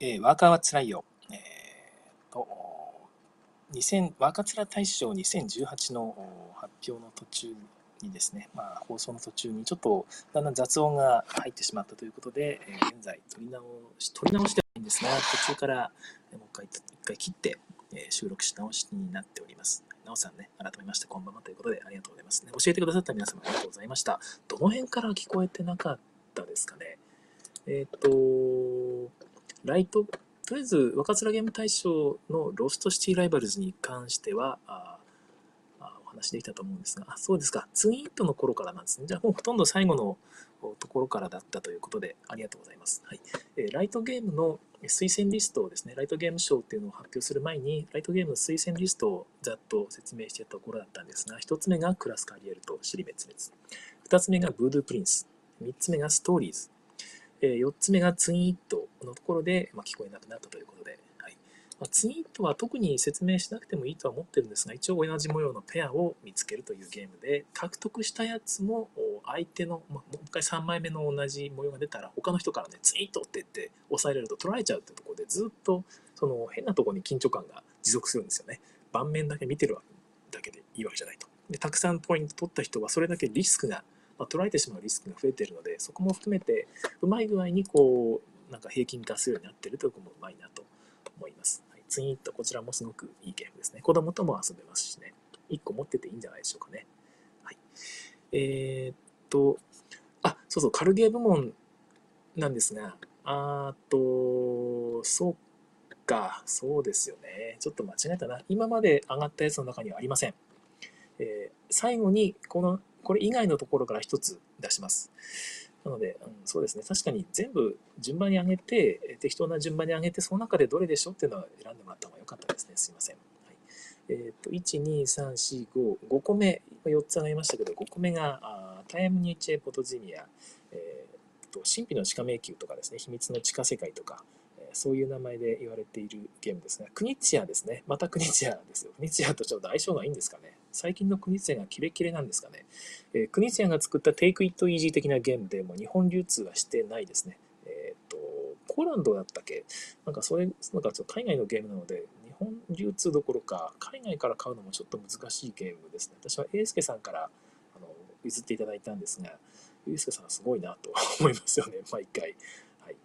えー、ワーカーはつらいよ。えー、と、2000ワーカーつら大賞2018の発表の途中にですね、まあ、放送の途中にちょっとだんだん雑音が入ってしまったということで、えー、現在取り直し、取り直してはいんですが、途中からもう一回、一回切って、えー、収録し直しになっております。なおさんね、改めましてこんばんはということでありがとうございます、ね。教えてくださった皆様ありがとうございました。どの辺から聞こえてなかったですかね。えっ、ー、と、ライト、とりあえず、若面ゲーム大賞のロストシティライバルズに関しては、ああお話できたと思うんですが、あ、そうですか。ツイートの頃からなんですね。じゃあ、もうほとんど最後のところからだったということで、ありがとうございます。はい。えー、ライトゲームの推薦リストをですね、ライトゲーム賞っていうのを発表する前に、ライトゲームの推薦リストをざっと説明してたところだったんですが、1つ目がクラスカリエルと尻滅裂。2つ目がブードゥープリンス。3つ目がストーリーズ。え4つ目がツインイットのところで、ま聞こえなくなったということで、はいまツインイットは特に説明しなくてもいいとは思ってるんですが、一応同じ模様のペアを見つけるというゲームで、獲得したやつも相手の、まもう一回3枚目の同じ模様が出たら、他の人からね、ツイートって言って押さえられると取られちゃうってところで、ずっとその変なところに緊張感が持続するんですよね。盤面だけ見てるだけでいいわけじゃないと。で、たくさんポイント取った人は、それだけリスクがまあ、取られてしまうリスクが増えているので、そこも含めて、うまい具合にこう、なんか平均化するようになっているというとこもうまいなと思います。はい、ツイート、こちらもすごくいいゲームですね。子供とも遊べますしね。1個持ってていいんじゃないでしょうかね。はい。えー、っと、あ、そうそう、カルゲー部門なんですが、あと、そうか、そうですよね。ちょっと間違えたな。今まで上がったやつの中にはありません。えー、最後に、このこれ以外のところから一つ出します。なので、うん、そうですね、確かに全部順番に上げて、適当な順番に上げて、その中でどれでしょうっていうのは選んでもらった方が良かったですね。すいません。はいえっ、ー、と、1、2、3、4、5、5個目、4つ上がりましたけど、5個目が、あタイムニーチェ・ポトジミア、えーと、神秘の地下迷宮とかですね、秘密の地下世界とか、そういう名前で言われているゲームですが、クニチアですね。またクニチアですよ。クニチアとちょっと相性がいいんですかね。最近のクニツヤがキレキレなんですかね。えー、クニツヤが作った Take It Easy 的なゲームでも日本流通はしてないですね。えっ、と、ポーランドだったっけ？なんかそれ、なんかちょっと海外のゲームなので、日本流通どころか、海外から買うのもちょっと難しいゲームですね。私は英介さんからあの譲っていただいたんですが、英介さんはすごいなと思いますよね、毎回。はい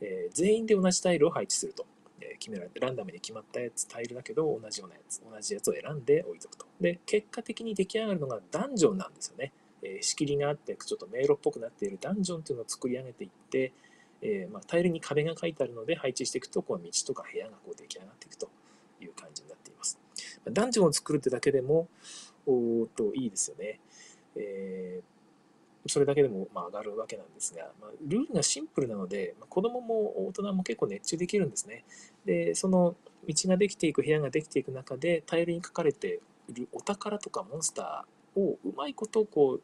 えー、全員で同じタイルを配置すると。決められて、ランダムに決まったやつ、タイルだけど同じようなやつ、同じやつを選んで置いとくと。で、結果的に出来上がるのがダンジョンなんですよね。えー、仕切りがあって、ちょっと迷路っぽくなっているダンジョンっていうのを作り上げていって、えー、まあ、タイルに壁が書いてあるので配置していくと、こう道とか部屋がこう出来上がっていくという感じになっています。ダンジョンを作るってだけでも、おーといいですよね。えーそれだけでもまあ上がるわけなんですが、まあ、ルールがシンプルなので、まあ、子供も大人も結構熱中できるんですね。で、その道ができていく、部屋ができていく中で、タイルに書かれているお宝とかモンスターをうまいことこう、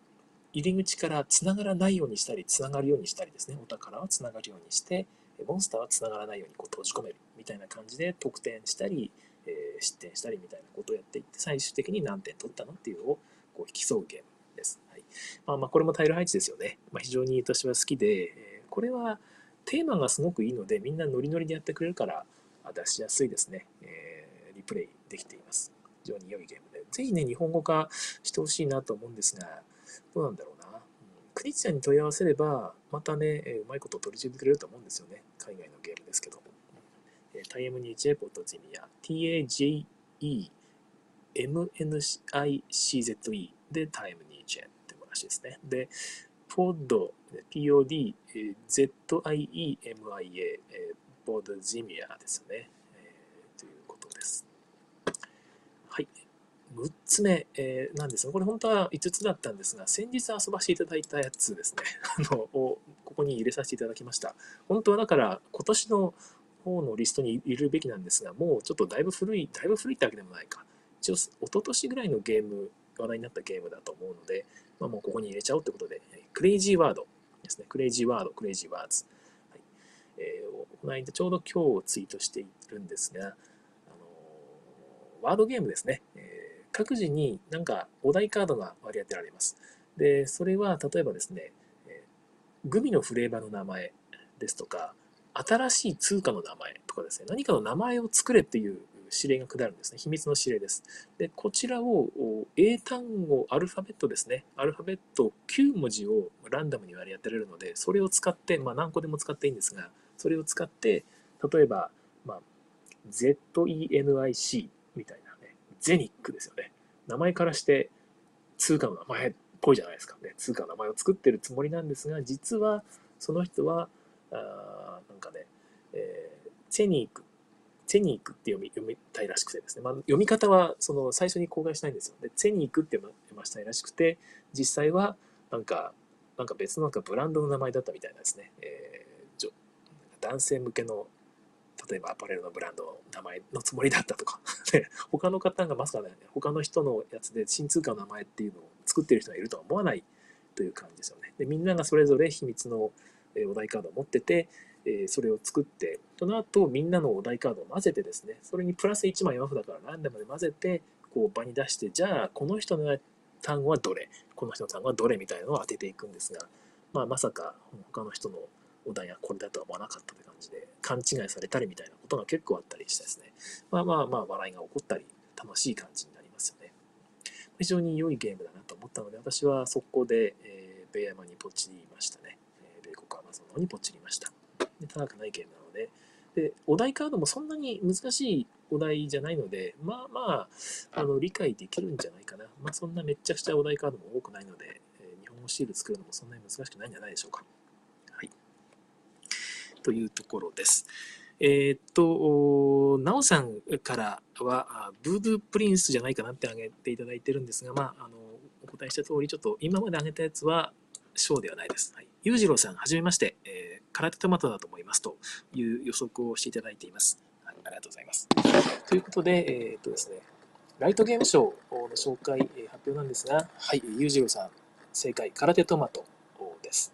入り口からつながらないようにしたり、つながるようにしたりですね、お宝はつながるようにして、モンスターはつながらないようにこう閉じ込めるみたいな感じで得点したり、えー、失点したりみたいなことをやっていって、最終的に何点取ったのっていうのをこう競うゲームです。まあ、まあこれもタイル配置ですよね。まあ、非常に私は好きで、これはテーマがすごくいいので、みんなノリノリでやってくれるから出しやすいですね。えー、リプレイできています。非常に良いゲームで。ぜひね、日本語化してほしいなと思うんですが、どうなんだろうな。クリスチャンに問い合わせれば、またね、うまいこと取り次いでくれると思うんですよね。海外のゲームですけど。えタイムニーチェポットジミア、TAJE MNICZE でタイムニ話ですね。で、POD、POD、ZIEMIA、ポードジミアですね、えー、ということです。はい。6つ目、えー、なんですが、これ本当は5つだったんですが、先日遊ばせていただいたやつですね、あの、をここに入れさせていただきました。本当はだから今年の方のリストに入れるべきなんですが、もうちょっとだいぶ古い、だいぶ古いってわけでもないか。一応、一昨年ぐらいのゲーム話題になったゲームだと思うので、まあ、もうここに入れちゃおうということで、クレイジーワードですね。クレイジーワード、クレイジーワーズ。はいえー、この間、ちょうど今日ツイートしているんですが、あのワードゲームですね。えー、各自になんかお題カードが割り当てられます。で、それは例えばですね、えー、グミのフレーバーの名前ですとか、新しい通貨の名前とかですね、何かの名前を作れっていう指令が下るんですね。秘密の指令です。で、こちらを英単語、アルファベットですね。アルファベット9文字をランダムに割り当てられるので、それを使って、まあ何個でも使っていいんですが、それを使って、例えば、まあ、ZENIC みたいなね、ゼニックですよね。名前からして通貨の名前っぽいじゃないですかね。通貨の名前を作ってるつもりなんですが、実はその人は、あなんかね、えー、チェニーク、チェニークって読み読みたいらしくてですね、まあ、読み方はその最初に公開しないんですよ。で、チェニークって読ましたいらしくて、実際はなんか、なんか別のなんかブランドの名前だったみたいなんですね。えー、男性向けの例えばアパレルのブランドの名前のつもりだったとか 他の方がまさかね他の人のやつで新通貨の名前っていうのを作ってる人がいるとは思わないという感じですよねでみんながそれぞれ秘密のお題カードを持っててえそれを作ってその後みんなのお題カードを混ぜてですねそれにプラス1枚4札からランダムで混ぜてこう場に出してじゃあこの人の単語はどれこの人の単語はどれみたいなのを当てていくんですが、まあ、まさか他の人のお題はこれだとは思わなかったという感じで、勘違いされたりみたいなことが結構あったりしてですね、まあまあまあ笑いが起こったり、楽しい感じになりますよね。非常に良いゲームだなと思ったので、私は速攻で、えー、米山にポチりましたね。米国アマゾンの方にポチりました。高くないゲームなので、で、お題カードもそんなに難しいお題じゃないので、まあまあ、あの、理解できるんじゃないかな。まあそんなめっちゃくちゃお題カードも多くないので、えー、日本語シール作るのもそんなに難しくないんじゃないでしょうか。はいというところです。えー、っと、なおさんからは、ブーブープリンスじゃないかなって挙げていただいてるんですが、まあ、あの、お答えした通り、ちょっと今まで挙げたやつは、ショーではないです。はい。裕次郎さん、はじめまして、えー、空手トマトだと思いますという予測をしていただいています。はい、ありがとうございます。ということで、えー、っとですね、ライトゲームショーの紹介、えー、発表なんですが、はい、裕次郎さん、正解、空手トマトです。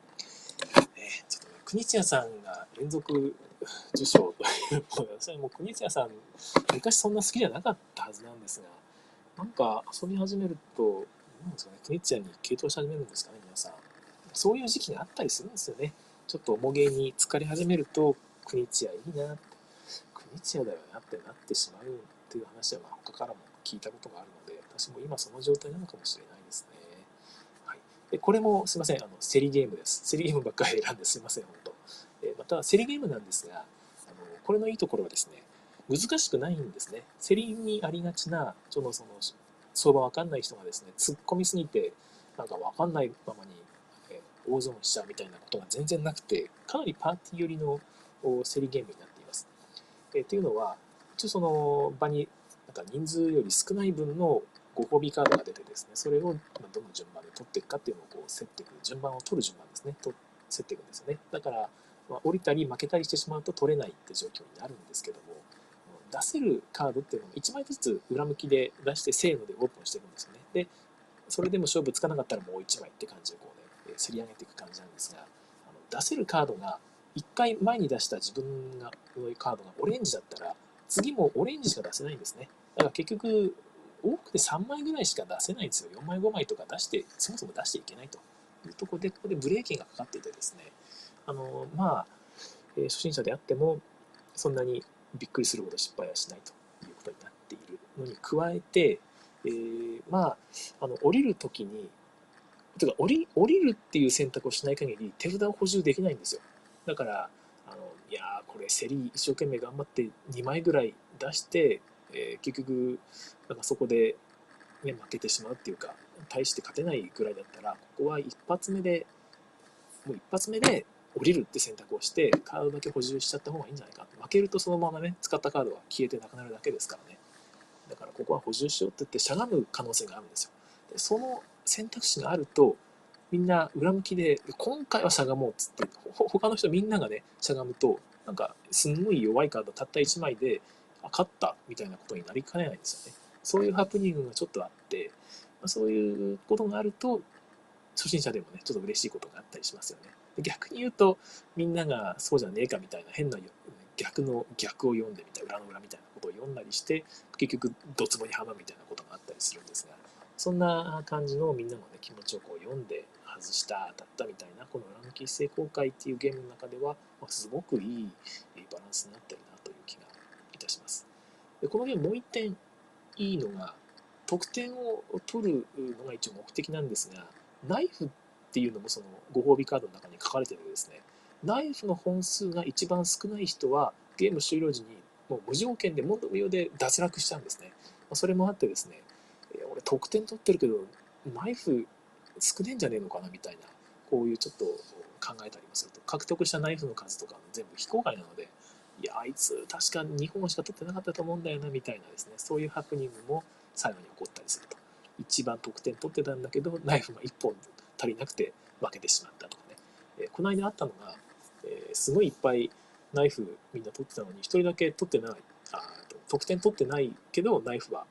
えー、ちょっとね国津屋さんが連続受賞ということで、私 はもう国津屋さん、昔そんな好きじゃなかったはずなんですが、なんか遊び始めると、なんですかね、国津屋に傾倒し始めるんですかね、皆さん。そういう時期があったりするんですよね。ちょっと重げに疲れ始めると、国津屋いいなって、国津屋だよなってなってしまうっていう話は、まあ、他からも聞いたことがあるので、私も今その状態なのかもしれないですね。はいでこれもすいません、あの競りゲームです。競りゲームばっかり選んですいません、本当。えまた、競りゲームなんですが、あのこれのいいところはですね、難しくないんですね。競りにありがちな、その、その、相場わかんない人がですね、突っ込みすぎて、なんかわかんないままに、大損しちゃうみたいなことが全然なくて、かなりパーティー寄りの競りゲームになっています。えー、っていうのは、一応その場に、なんか人数より少ない分のご褒美カードが出てですね、それをどの順番で取っていくかっていうのをこう競っていく、順番を取る順番ですね、と競っていくんですよね。だから、まあ、降りたり負けたりしてしまうと取れないって状況になるんですけども、出せるカードっていうのを1枚ずつ裏向きで出して、せーのでオープンしてるんですよね。で、それでも勝負つかなかったらもう1枚って感じでこう、競り上げていく感じなんですが、あの出せるカードが1回前に出した自分がのカードがオレンジだったら、次もオレンジしか出せないんですね。だから結局、多くて3枚ぐらいしか出せないんですよ。4枚5枚とか出して、そもそも出していけないというところで、ここでブレーキがかかっていてですね、あの、まあ、えー、初心者であっても、そんなにびっくりするほど失敗はしないということになっているのに加えて、えー、まあ、あの、降りるときに、とか降り、降りるっていう選択をしない限り手札を補充できないんですよ。だから、あの、いやーこれ競り一生懸命頑張って2枚ぐらい出して、えー、結局、なんかそこで、ね、負けてしまうっていうか、大して勝てないぐらいだったら、ここは一発目で、もう一発目で降りるって選択をして、カードだけ補充しちゃった方がいいんじゃないか。負けるとそのままね、使ったカードは消えてなくなるだけですからね。だからここは補充しようって言ってしゃがむ可能性があるんですよ。でその選択肢があると、みんな裏向きで、今回はしゃがもうっつって、他の人みんながね、しゃがむと、なんかすんごい弱いカードたった1枚であ勝ったみたいなことになりかねないんですよね。そういうハプニングがちょっとあって、まあ、そういうことがあると、初心者でもね、ちょっと嬉しいことがあったりしますよね。逆に言うと、みんながそうじゃねえかみたいな変な逆の逆を読んでみたい、裏の裏みたいなことを読んだりして、結局、ドツボにはまるみたいなことがあったりするんですが、そんな感じのみんなの、ね、気持ちをこう読んで外した、当たったみたいな、この裏向き一斉公開っていうゲームの中では、ますごくいいバランスになってるなという気がいたします。でこのゲームもう一点いいのが、得点を取るのが一応目的なんですが、ナイフっていうのもそのご褒美カードの中に書かれてるんですね。ナイフの本数が一番少ない人は、ゲーム終了時にもう無条件で、もと無料で脱落しちゃうんですね。それもあってですね、俺得点取ってるけど、ナイフ少ねえんじゃねえのかなみたいな、こういうちょっと考えたりもすると、獲得したナイフの数とか全部非公開なので、いや、あいつ確か2本しか取ってなかったと思うんだよなみたいなですね、そういうハプニングも最後に起こったりすると。一番得点取ってたんだけど、ナイフが1本足りなくて負けてしまったとかね。えー、この間あったのが、えー、すごいいっぱいナイフみんな取ってたのに、1人だけ取ってない、あ得点取ってないけど、ナイフは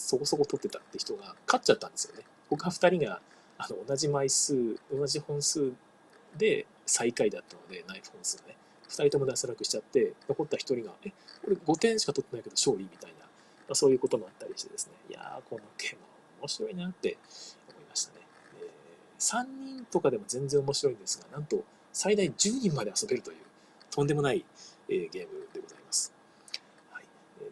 そこそこ取ってたって人が勝っちゃったんですよね。他2人があの同じ枚数、同じ本数で最下位だったので、ナイフ本数がね。2人とも脱落しちゃって、残った1人が、え、これ5点しか取ってないけど勝利みたいな、まあ、そういうこともあったりしてですね、いやー、このゲーム面白いなって思いましたね。えー、3人とかでも全然面白いんですが、なんと最大10人まで遊べるという、とんでもない、えー、ゲーム。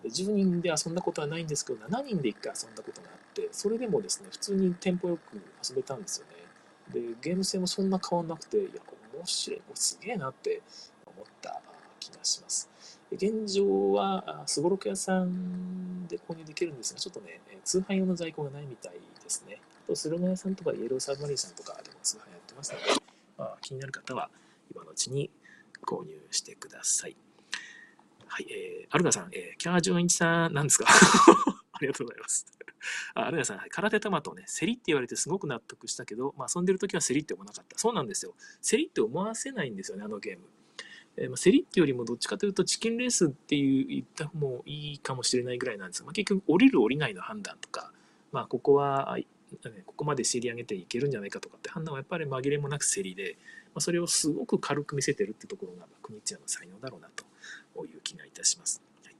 で10人で遊んだことはないんですけど、7人で1回遊んだことがあって、それでもですね、普通にテンポよく遊べたんですよね。で、ゲーム性もそんな変わんなくて、いやこれ、面白い、これすげえなって思った気がします。現状は、すごろく屋さんで購入できるんですが、ちょっとね、通販用の在庫がないみたいですね。あと、スルガ屋さんとかイエローサブマリンさんとかでも通販やってますので、まあ、気になる方は今のうちに購入してください。はい、えー、アルガさん、えー、キャージョンイチさん、なんですか？ありがとうございます。あ、アルガさん、はい空手トマトね、セリって言われてすごく納得したけど、まあ、遊んでる時はセリって思わなかった。そうなんですよ。セリって思わせないんですよね、あのゲーム。えー、まあ、競りってよりもどっちかというとチキンレースっていう言った方もいいかもしれないぐらいなんですが、まあ、結局降りる降りないの判断とか、まあ、ここはここまで競り上げていけるんじゃないかとかって判断はやっぱり紛れもなく競りで、まあ、それをすごく軽く見せてるってところが国津屋の才能だろうなという気がいたします。はい、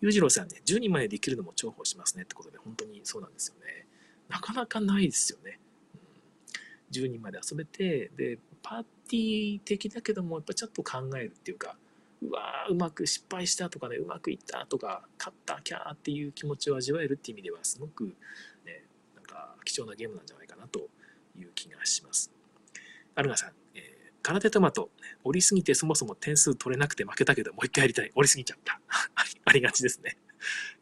裕次郎さんね、10人までできるのも重宝しますねってことで、本当にそうなんですよね。なかなかないですよね。うん、10人まで遊べて、で、パーティー的だけども、やっぱちょっと考えるっていうか、うわーうまく失敗したとかね、うまくいったとか、勝ったキャーっていう気持ちを味わえるっていう意味では、すごくね、なんか貴重なゲームなんじゃないかなという気がします。アルガさん、空手トマト、折りすぎてそもそも点数取れなくて負けたけど、もう一回やりたい。折りすぎちゃった。ありがちですね。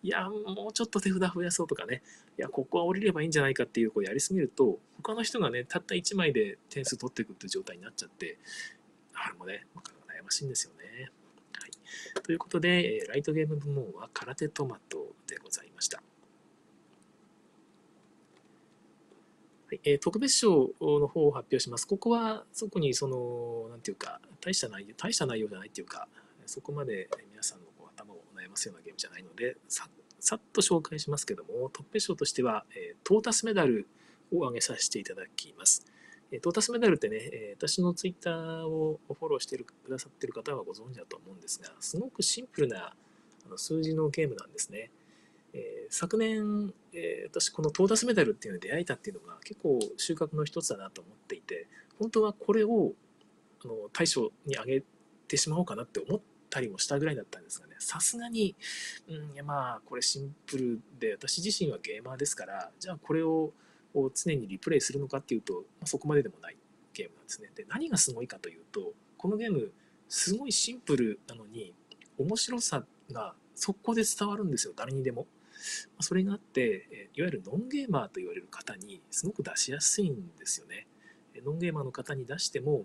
いや、もうちょっと手札増やそうとかね、いや、ここは降りればいいんじゃないかっていうこうやりすぎると、他の人がね、たった1枚で点数取っていくっていう状態になっちゃって、あれもね、悩ましいんですよね。はい。ということで、ライトゲーム部門は空手トマトでございました。はいえー、特別賞の方を発表します。ここは特にその、なんていうか、大した内容、大した内容じゃないっていうか、そこまで皆さんの頭を悩ますようなゲームじゃないので、ささっと紹介しますけども、トップ賞としては、えー、トータスメダルを挙げさせていただきます。えー、トータスメダルってね、えー、私のツイッターをフォローしてるくださってる方はご存知だと思うんですが、すごくシンプルなあの数字のゲームなんですね。えー、昨年、えー、私このトータスメダルっていうのに出会えたっていうのが結構収穫の一つだなと思っていて、本当はこれをあの大賞に上げてしまおうかなって思ったりもしたぐらいだったんですがね、さすがに、うん、いやまあ、これシンプルで、私自身はゲーマーですから、じゃあこれを常にリプレイするのかっていうと、まあ、そこまででもないゲームなんですね。で、何がすごいかというと、このゲーム、すごいシンプルなのに、面白さが速攻で伝わるんですよ、誰にでも。それがあって、いわゆるノンゲーマーと言われる方にすごく出しやすいんですよね。ノンゲーマーの方に出しても、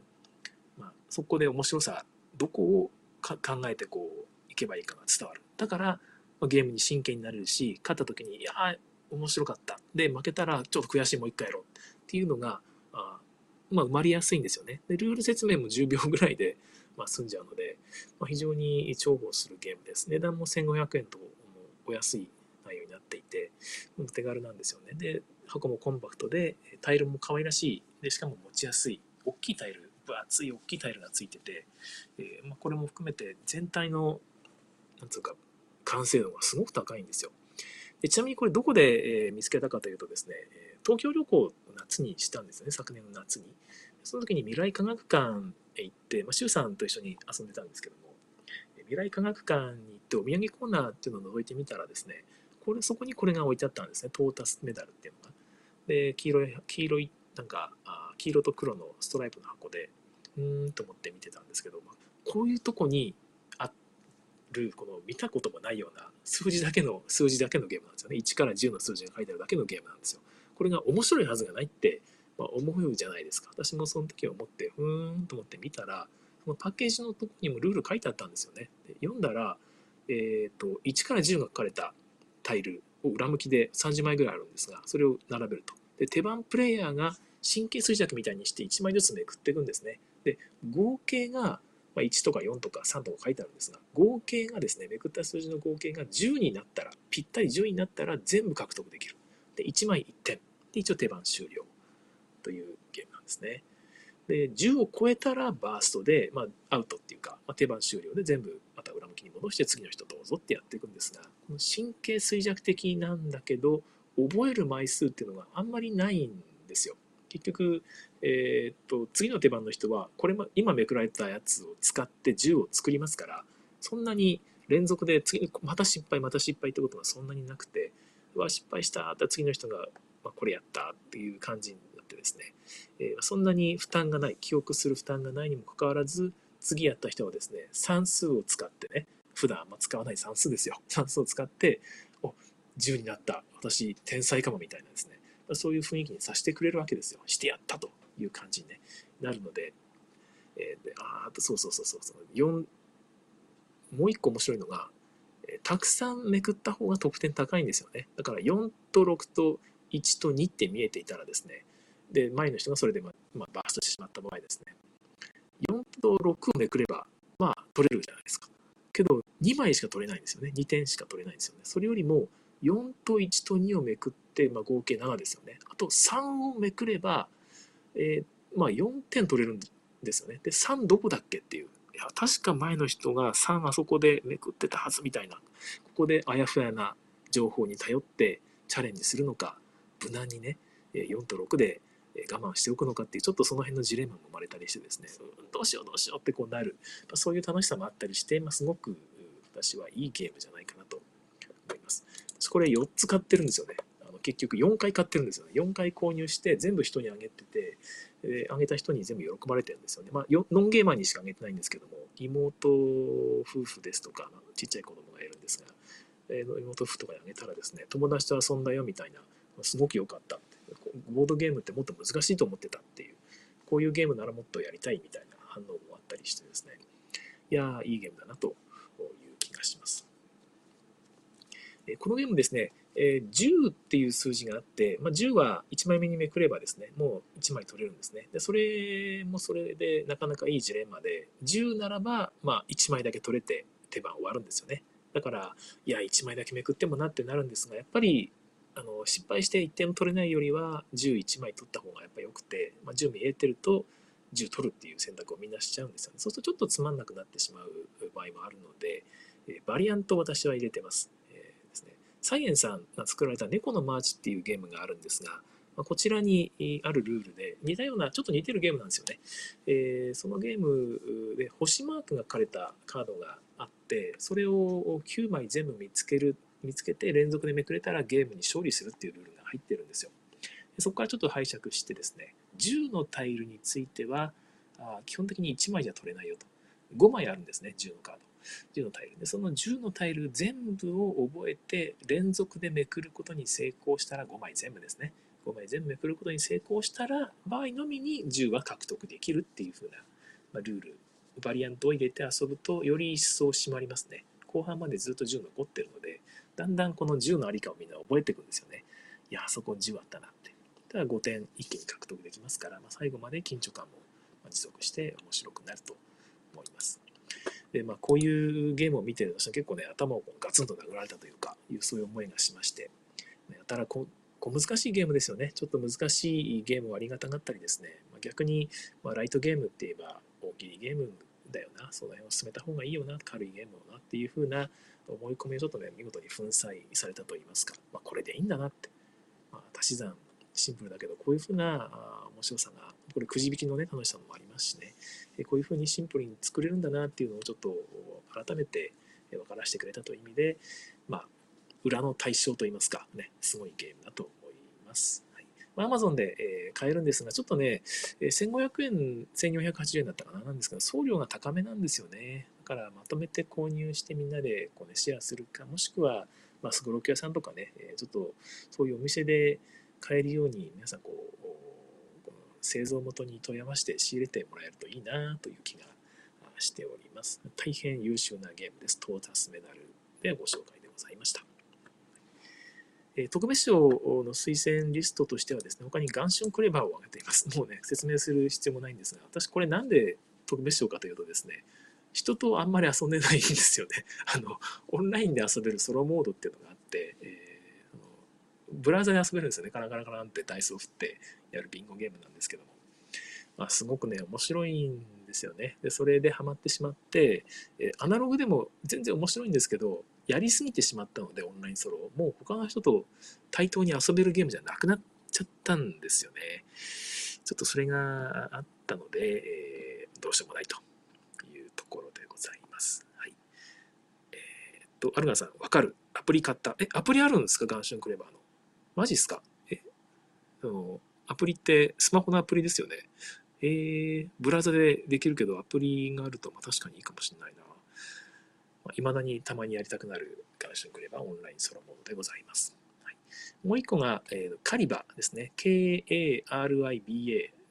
まあ、そこで面白さ、どこを考えてこういけばいいかが伝わる。だから、ゲームに真剣になれるし、勝った時に、いや面白かった。で、負けたらちょっと悔しい、もう一回やろうっていうのが、あまあ、生まれやすいんですよね。で、ルール説明も10秒ぐらいで、まあ、済んじゃうので、まあ、非常に重宝するゲームです。値段も1500円とお安い内容になっていて、手軽なんですよね。で、箱もコンパクトで、タイルも可愛らしい。で、しかも持ちやすい。大きいタイル分厚い大きいタイルがついてて、えー、まあ、これも含めて全体の、なんつうか、完成度がすごく高いんですよ。でちなみにこれどこで、えー、見つけたかというとですね、東京旅行を夏にしたんですね、昨年の夏に。その時に未来科学館へ行って、まあ、周さんと一緒に遊んでたんですけども、未来科学館に行ってお土産コーナーっていうのを覗いてみたらですね、これ、そこにこれが置いてあったんですね。トータスメダルっていうのが。で、黄色い、黄色い、なんか、あ黄色と黒のストライプの箱で、うーんと思って見てたんですけど、こういうとこにある、この見たこともないような数字だけの、数字だけのゲームなんですよね。1から10の数字が書いてあるだけのゲームなんですよ。これが面白いはずがないって、まあ、思うじゃないですか。私もその時は思って、ふーんと思って見たら、そのパッケージのとこにもルール書いてあったんですよね。で読んだら、えっ、ー、と、1から10が書かれたタイルを裏向きで30枚ぐらいあるんですが、それを並べると。で、手番プレイヤーが神経衰弱みたいにして1枚ずつめくっていくんですね。で、合計が、ま、1とか4とか3とか書いてあるんですが、合計がですね、めくった数字の合計が10になったら、ぴったり10になったら全部獲得できる。で、1枚1点。で、一応手番終了というゲームなんですね。で、10を超えたらバーストで、まあ、アウトっていうか、まあ、手番終了で全部また裏向きに戻して次の人どうぞってやっていくんですが、この神経衰弱的なんだけど、覚える枚数っていうのがあんまりないんですよ。結局、えー、っと、次の手番の人は、これも今めくられたやつを使って銃を作りますから、そんなに連続で次、また失敗、また失敗ってことがそんなになくて、うわ、失敗したって次の人が、まあ、これやったっていう感じですね、えー、そんなに負担がない、記憶する負担がないにもかかわらず、次やった人はですね、算数を使ってね、普段あんま使わない算数ですよ。算数を使って、お、10になった、私天才かもみたいなですね、そういう雰囲気にさせてくれるわけですよ。してやったという感じに、ね、なるので、えー、であとそうそうそうそう、4、もう一個面白いのが、えたくさんめくった方が得点高いんですよね。だから4と6と1と2って見えていたらですね、で、前の人がそれで、まあ、バーストしてしまった場合ですね。4と6をめくれば、まあ、取れるじゃないですか。けど、2枚しか取れないんですよね。2点しか取れないんですよね。それよりも、4と1と2をめくって、まあ、合計7ですよね。あと3をめくれば、えー、まあ、4点取れるんですよね。で、3どこだっけっていう。いや、確か前の人が3あそこでめくってたはずみたいな。ここであやふやな情報に頼ってチャレンジするのか、無難にね、4と6で我慢しておくのかっていうちょっとその辺のジレンマも生まれたりしてですね、うん、どうしようどうしようってこうなる、まあ、そういう楽しさもあったりして、まあ、すごく私はいいゲームじゃないかなと思います。私これ4つ買ってるんですよね。あの結局4回買ってるんですよね。4回購入して全部人にあげてて、えあげた人に全部喜ばれてるんですよね。まあ、ノンゲーマーにしかあげてないんですけども、妹夫婦ですとか、ちっちゃい子供がいるんですが、えー、妹夫婦とかにあげたらですね、友達と遊んだよみたいな、すごく良かったボードゲームってもっと難しいと思ってたっていう、こういうゲームならもっとやりたいみたいな反応もあったりしてですね、いや、いいゲームだなという気がします。このゲームですね、10っていう数字があって、まあ、10は1枚目にめくればですね、もう1枚取れるんですね。でそれもそれでなかなかいいジレンマで、10ならば、まあ、1枚だけ取れて手番終わるんですよね。だから、いや、1枚だけめくってもなってなるんですが、やっぱりあの失敗して1点も取れないよりは11枚取った方がやっぱ良くて、まあ、10見えてると10取るっていう選択をみんなしちゃうんですよね。そうするとちょっとつまんなくなってしまう場合もあるので、えバリアントを私は入れてます。えー、ですね、サイエンさんが作られた猫のマーチっていうゲームがあるんですが、ま、こちらにあるルールで似たような、ちょっと似てるゲームなんですよね。えー、そのゲームで星マークが書かれたカードがあって、それを9枚全部見つける見つけて連続でめくれたらゲームに勝利するっていうルールが入ってるんですよ。そこからちょっと拝借してですね、10のタイルについては、あ基本的に1枚じゃ取れないよと。5枚あるんですね、10のカード。10のタイル。で、その10のタイル全部を覚えて、連続でめくることに成功したら5枚全部ですね。5枚全部めくることに成功したら、場合のみに10は獲得できるっていう風な、まあ、ルール、バリアントを入れて遊ぶと、より一層締まりますね。後半までずっと10残ってるので、だんだんこの10のありかをみんな覚えていくんですよね。いや、あそこ10あったなって。ただ5点一気に獲得できますから、まあ、最後まで緊張感も持続して面白くなると思います。で、まあ、こういうゲームを見てると結構ね、頭をガツンと殴られたというか、いうそういう思いがしまして、やたらこ難しいゲームですよね。ちょっと難しいゲームをありがたがったりですね、まあ、逆に、まあ、ライトゲームって言えば大喜利ゲームだよな、その辺を進めた方がいいよな、軽いゲームをなっていう風な思い込みをちょっとね、見事に粉砕されたと言いますか、まあ、これでいいんだなって、まあ、足し算シンプルだけど、こういうふうなあ面白さが、これくじ引きのね、楽しさもありますしね、こういうふうにシンプルに作れるんだなっていうのをちょっと改めて分からせてくれたという意味で、まあ、裏の対象といいますか、ね、すごいゲームだと思います。アマゾンで、え買えるんですが、ちょっとね、1500円、1480円だったかな、なんですけど、送料が高めなんですよね。からまとめて購入してみんなでこう、ね、シェアするか、もしくは、まあ、スゴロク屋さんとかね、ちょっとそういうお店で買えるように、皆さんこう、この製造元に問い合わせて仕入れてもらえるといいなという気がしております。大変優秀なゲームです。トータスメダルでご紹介でございました。え特別賞の推薦リストとしてはですね、他に元春クレバーを挙げています。もうね、説明する必要もないんですが、私これなんで特別賞かというとですね、人とあんまり遊んでないんですよね。あの、オンラインで遊べるソロモードっていうのがあって、えー、ブラウザで遊べるんですよね。カラカラカランってダイスを振ってやるビンゴゲームなんですけども。まあ、すごくね、面白いんですよね。で、それでハマってしまって、えアナログでも全然面白いんですけど、やりすぎてしまったので、オンラインソロ。もう他の人と対等に遊べるゲームじゃなくなっちゃったんですよね。ちょっとそれがあったので、えー、どうしようもないというところでございます。はい。えー、っと、アルガンさん、わかる？アプリ買った？え、アプリあるんですか？ガンシュンクレバーの。マジっすか？え、あの、アプリってスマホのアプリですよね。えー、ブラウザでできるけどアプリがあると、まあ、確かにいいかもしれないな。いまだにたまにやりたくなるガンシュンクレバーオンラインソロモードでございます。はい、もう一個が、えー、カリバですね。K-A-R-I-B-A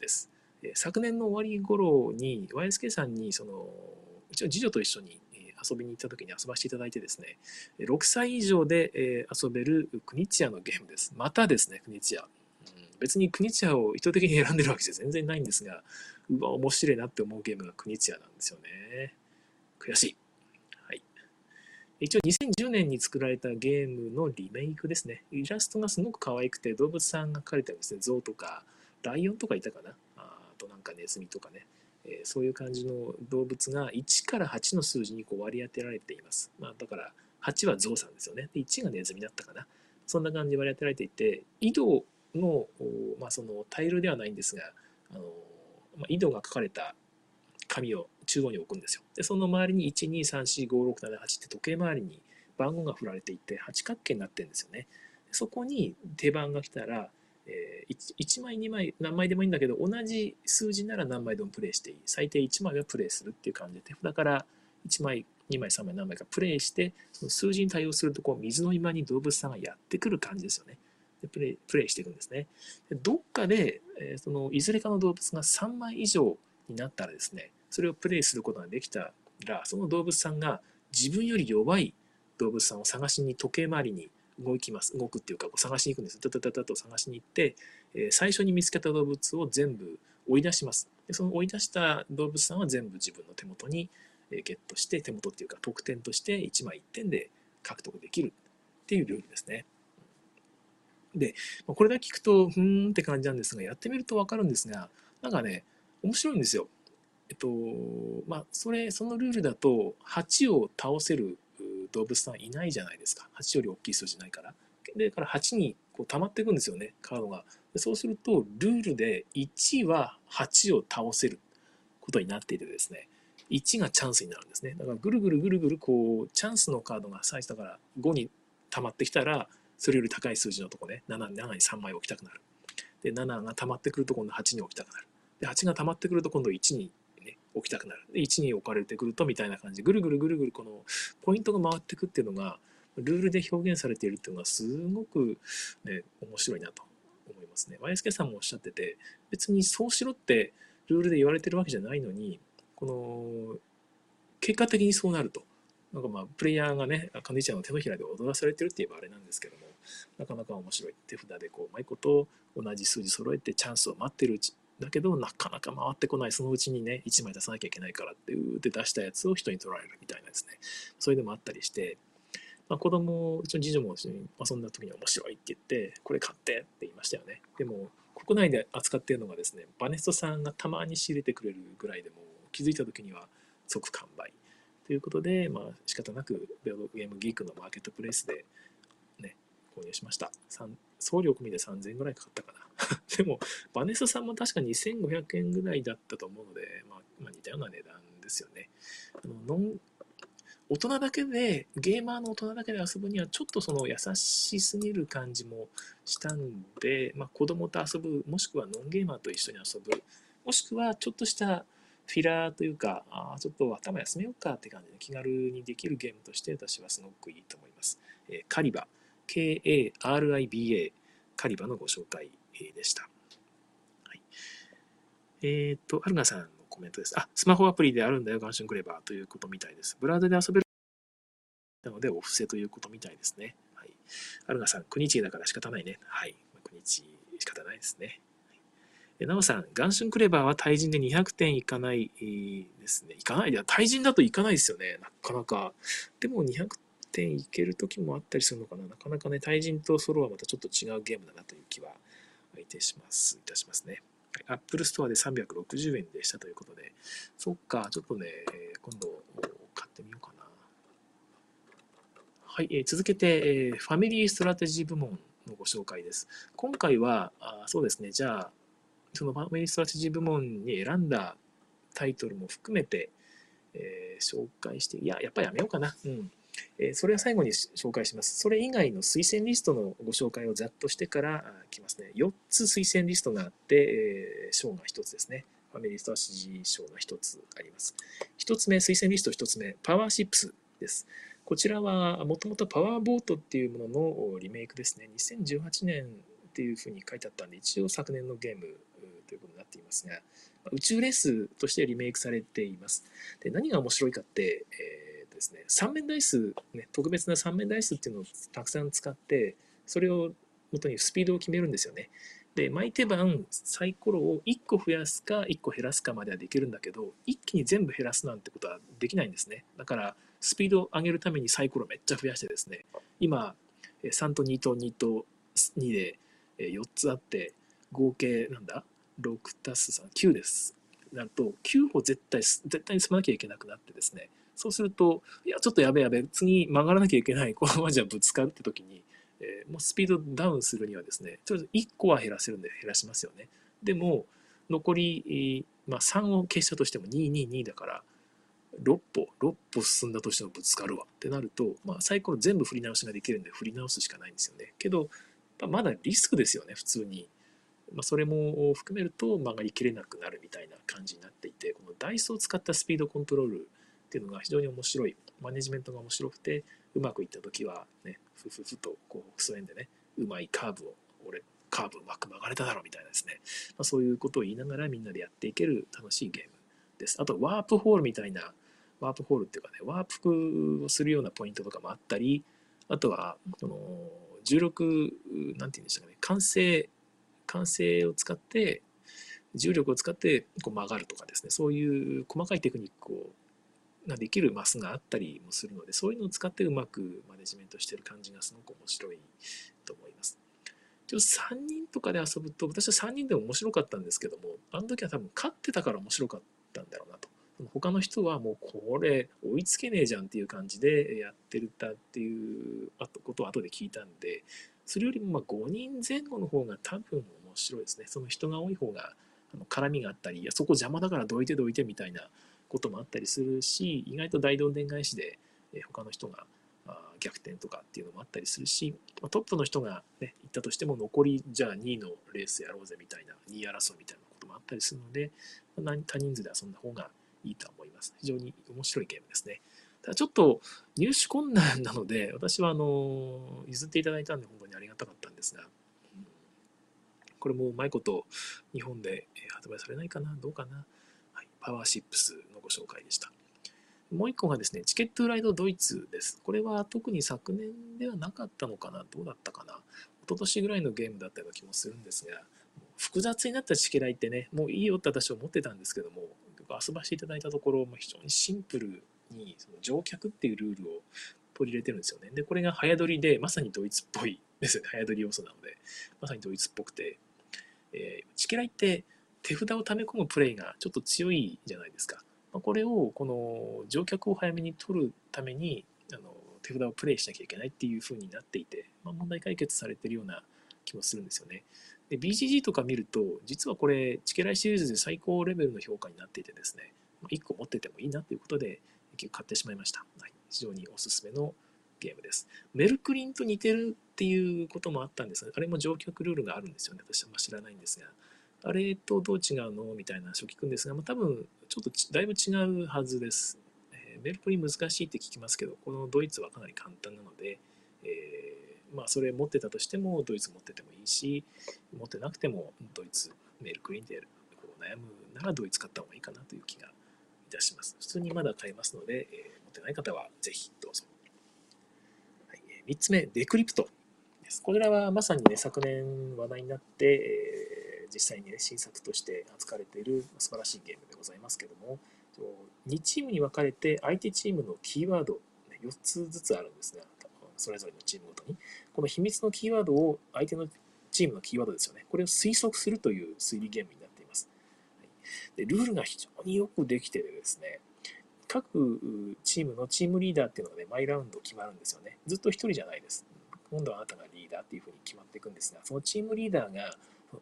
です。昨年の終わり頃に YSK さんにそのうちの次女と一緒に遊びに行った時に遊ばせていただいてですね、6歳以上で遊べるクニチアのゲームです。またですね、クニチア。別にクニチアを意図的に選んでるわけじゃ全然ないんですが、うわ、面白いなって思うゲームがクニチアなんですよね。悔しい。はい一応2010年に作られたゲームのリメイクですね。イラストがすごく可愛くて、動物さんが描かれてるんですね。象とか、ライオンとかいたかな。あとなんかネズミとかね。えー、そういう感じの動物が1から8の数字にこう割り当てられています。まあ、だから8は象さんですよね。で1がネズミだったかな。そんな感じで割り当てられていて、井戸の、まあ、そのタイルではないんですが、あのまあ、井戸が書かれた紙を中央に置くんですよ。で、その周りに1、2、3、4、5、6、7、8って時計回りに番号が振られていて、八角形になってるんですよね。そこに手番が来たら、えー、1, 枚、2枚、何枚でもいいんだけど、同じ数字なら何枚でもプレイしていい。最低1枚はプレイするっていう感じで、手札から1枚、2枚、3枚、何枚かプレイして、その数字に対応すると、こう、水の今に動物さんがやってくる感じですよね。でプレイプレイしていくんですね。でどっかで、えー、そのいずれかの動物が3枚以上になったらですね、それをプレイすることができたら、その動物さんが自分より弱い動物さんを探しに時計回りに動きます。動くっていうか、こう探しに行くんです。タタタタと探しに行って、え最初に見つけた動物を全部追い出します。でその追い出した動物さんは全部自分の手元にゲットして、手元っていうか得点として1枚1点で獲得できるっていうルールですね。で、これだけ聞くと、ふーんって感じなんですが、やってみるとわかるんですが、なんかね、面白いんですよ。えっと、まあ、それ、そのルールだと、8を倒せる動物さんいないじゃないですか。8より大きい数字ないから。で、から8にこう溜まっていくんですよね、カードが。でそうすると、ルールで1は8を倒せることになっていてですね、1がチャンスになるんですね。だからぐるぐるぐるぐるこう、チャンスのカードが最初だから5に溜まってきたら、それより高い数字のとこね、7, 7に3枚置きたくなる。で、7が溜まってくると今度8に置きたくなる。で、8が溜まってくると今度1に置きたくなる。で、1に置かれてくるとみたいな感じ、ぐるぐるぐるぐるこのポイントが回ってくっていうのが、ルールで表現されているっていうのがすごくね、面白いなと思いますね。YSK さんもおっしゃってて、別にそうしろってルールで言われてるわけじゃないのに、この、結果的にそうなると。なんかまあ、プレイヤーがね、カンディちゃんの手のひらで踊らされてるって言えばあれなんですけども、なかなか面白い。手札でこう、うまいこと同じ数字揃えてチャンスを待ってるうちだけどなかなか回ってこない。そのうちにね1枚出さなきゃいけないからってうって出したやつを人に取られるみたいなですね。そういうのもあったりして、まあ、子供うちの次女も一緒に遊んだ時に面白いって言ってこれ買ってって言いましたよね。でも国内で扱っているのがですねバネストさんがたまに仕入れてくれるぐらいでも気づいた時には即完売。ということで、まあ仕方なくベオドゲームギークのマーケットプレイスでね購入しました。送料込みで3000円ぐらいかかったかな。でも、バネスさんも確か2500円ぐらいだったと思うので、まあ、まあ、似たような値段ですよね。あのノン大人だけで、ゲーマーの大人だけで遊ぶにはちょっとその優しすぎる感じもしたんで、まあ、子供と遊ぶ、もしくはノンゲーマーと一緒に遊ぶ、もしくはちょっとしたフィラーというか、あちょっと頭休めようかって感じで気軽にできるゲームとして私はすごくいいと思います。えー、カリバ、K-A-R-I-B-A、カリバのご紹介でした。はい、えっ、と、アルガさんのコメントです。あ、スマホアプリであるんだよ、ガンシュンクレバーということみたいです。ブラウザで遊べるなので、お布施ということみたいですね。はい。アルガさん、国地だから仕方ないね。はい。国地仕方ないですね。なおさん、 Ganz schön clever は対人で200点いかないですね。いかないいや、対人だといかないですよね。なかなか。でも200点いける時もあったりするのかな？なかなかね、対人とソロはまたちょっと違うゲームだなという気はいたします。いたしますね。アップルストアで360円でしたということで、そっか、ちょっとね、今度買ってみようかな。はい、え、続けて、え、ファミリーストラテジー部門のご紹介です。今回は、あそうですね、じゃあ、そのファミリーストラテジー部門に選んだタイトルも含めて、えー、紹介して、いや、やっぱやめようかな。うん。え、それは最後に紹介します。それ以外の推薦リストのご紹介をざっとしてから来ますね。4つ推薦リストがあって、えー、賞が1つですね。ファミリーストラテジー賞が1つあります。1つ目、推薦リスト1つ目、パワーシップスです。こちらはもともとパワーボートっていうもののリメイクですね。2018年っていうふうに書いてあったんで、一応昨年のゲームということになっていますが、宇宙レースとしてリメイクされています。で何が面白いかって、えーですね、3面ダイス、ね、特別な3面ダイスっていうのをたくさん使って、それを元にスピードを決めるんですよね。で、毎手番サイコロを1個増やすか1個減らすかまではできるんだけど、一気に全部減らすなんてことはできないんですね。だから、スピードを上げるためにサイコロめっちゃ増やしてですね、今、3と2と2と2で4つあって、合計なんだ？6たす3、9です。なると、9歩絶対、絶対に進まなきゃいけなくなってですね、そうすると、いや、ちょっとやべやべ、次曲がらなきゃいけない、このままじゃぶつかるって時に、えー、もうスピードダウンするにはですね、とりあえず1個は減らせるんで減らしますよね。でも、残り、まあ、3を消したとしても222だから、6歩、6歩進んだとしてもぶつかるわってなると、まあ、サイコロ全部振り直しができるんで振り直すしかないんですよね。けど、まだリスクですよね、普通に。まあ、それも含めると曲がりきれなくなるみたいな感じになっていて、このダイスを使ったスピードコントロールっていうのが非常に面白い、マネジメントが面白くて、うまくいった時はね、ふふふとこう、クソ円でね、うまいカーブを、俺、カーブうまく曲がれただろうみたいなですね、まあ、そういうことを言いながらみんなでやっていける楽しいゲームです。あと、ワープホールみたいな、ワープホールっていうかね、ワープをするようなポイントとかもあったり、あとは、この、16、なんて言うんでしたかね、完成慣性を使って重力を使ってこう曲がるとかですね。そういう細かいテクニックをができるマスがあったりもするのでそういうのを使ってうまくマネジメントしてる感じがすごく面白いと思います。ちょ3人とかで遊ぶと私は3人でも面白かったんですけどもあの時は多分勝ってたから面白かったんだろうなと。他の人はもうこれ追いつけねえじゃんっていう感じでやってるたっていうことを後で聞いたんでそれよりもまあ5人前後の方が多分面白いですね。その人が多い方が絡みがあったり、いやそこ邪魔だからどいてどいてみたいなこともあったりするし、意外と大どんでん返しで他の人が逆転とかっていうのもあったりするし、トップの人が、ね、行ったとしても残りじゃあ2位のレースやろうぜみたいな、2位争いみたいなこともあったりするので、多人数で遊んだ方がいいと思います。非常に面白いゲームですね。ただちょっと入手困難なので、私はあの譲っていただいたんで本当にありがたかったんですが、これもうまいこと日本で発売されないかなどうかな、パワーシップスのご紹介でした。もう一個がですね、チケットライドドイツです。これは特に昨年ではなかったのかな？どうだったかな？一昨年ぐらいのゲームだったような気もするんですが、複雑になったチケライってね、もういいよって私は思ってたんですけども、遊ばせていただいたところ、非常にシンプルにその乗客っていうルールを取り入れてるんですよね。で、これが早撮りで、まさにドイツっぽいですよね。早撮り要素なので、まさにドイツっぽくて、えー、チケライって手札を溜め込むプレイがちょっと強いじゃないですか。ま、これを、この乗客を早めに取るために、あの手札をプレイしなきゃいけないっていう風になっていて、まあ、問題解決されてるような気もするんですよね。で、BGG とか見ると、実はこれ、チケライシリーズで最高レベルの評価になっていてですね、1個持っててもいいなということで結局、買ってしまいました。はい、非常におすすめのゲームです。メルクリンと似てるっていうこともあったんですが、あれも乗客ルールがあるんですよね。私は知らないんですが。あれとどう違うの？みたいな話を聞くんですが、まあ、多分ちょっとだいぶ違うはずです。えー、メルクリ難しいって聞きますけど、このドイツはかなり簡単なので、えー、まあ、それ持ってたとしてもドイツ持っててもいいし、持ってなくてもドイツ、メルクリンでこう悩むならドイツ買った方がいいかなという気がいたします。普通にまだ買えますので、えー、持ってない方はぜひどうぞ。はい、3つ目、デクリプトです。こちらはまさにね、昨年話題になって、えー実際に、ね、新作として扱われている素晴らしいゲームでございますけども、2チームに分かれて相手チームのキーワード、4つずつあるんですが、それぞれのチームごとに、この秘密のキーワードを相手のチームのキーワードですよね、これを推測するという推理ゲームになっています。でルールが非常によくできててですね、各チームのチームリーダーっていうのがね、毎ラウンド決まるんですよね。ずっと1人じゃないです。今度はあなたがリーダーっていうふうに決まっていくんですが、そのチームリーダーが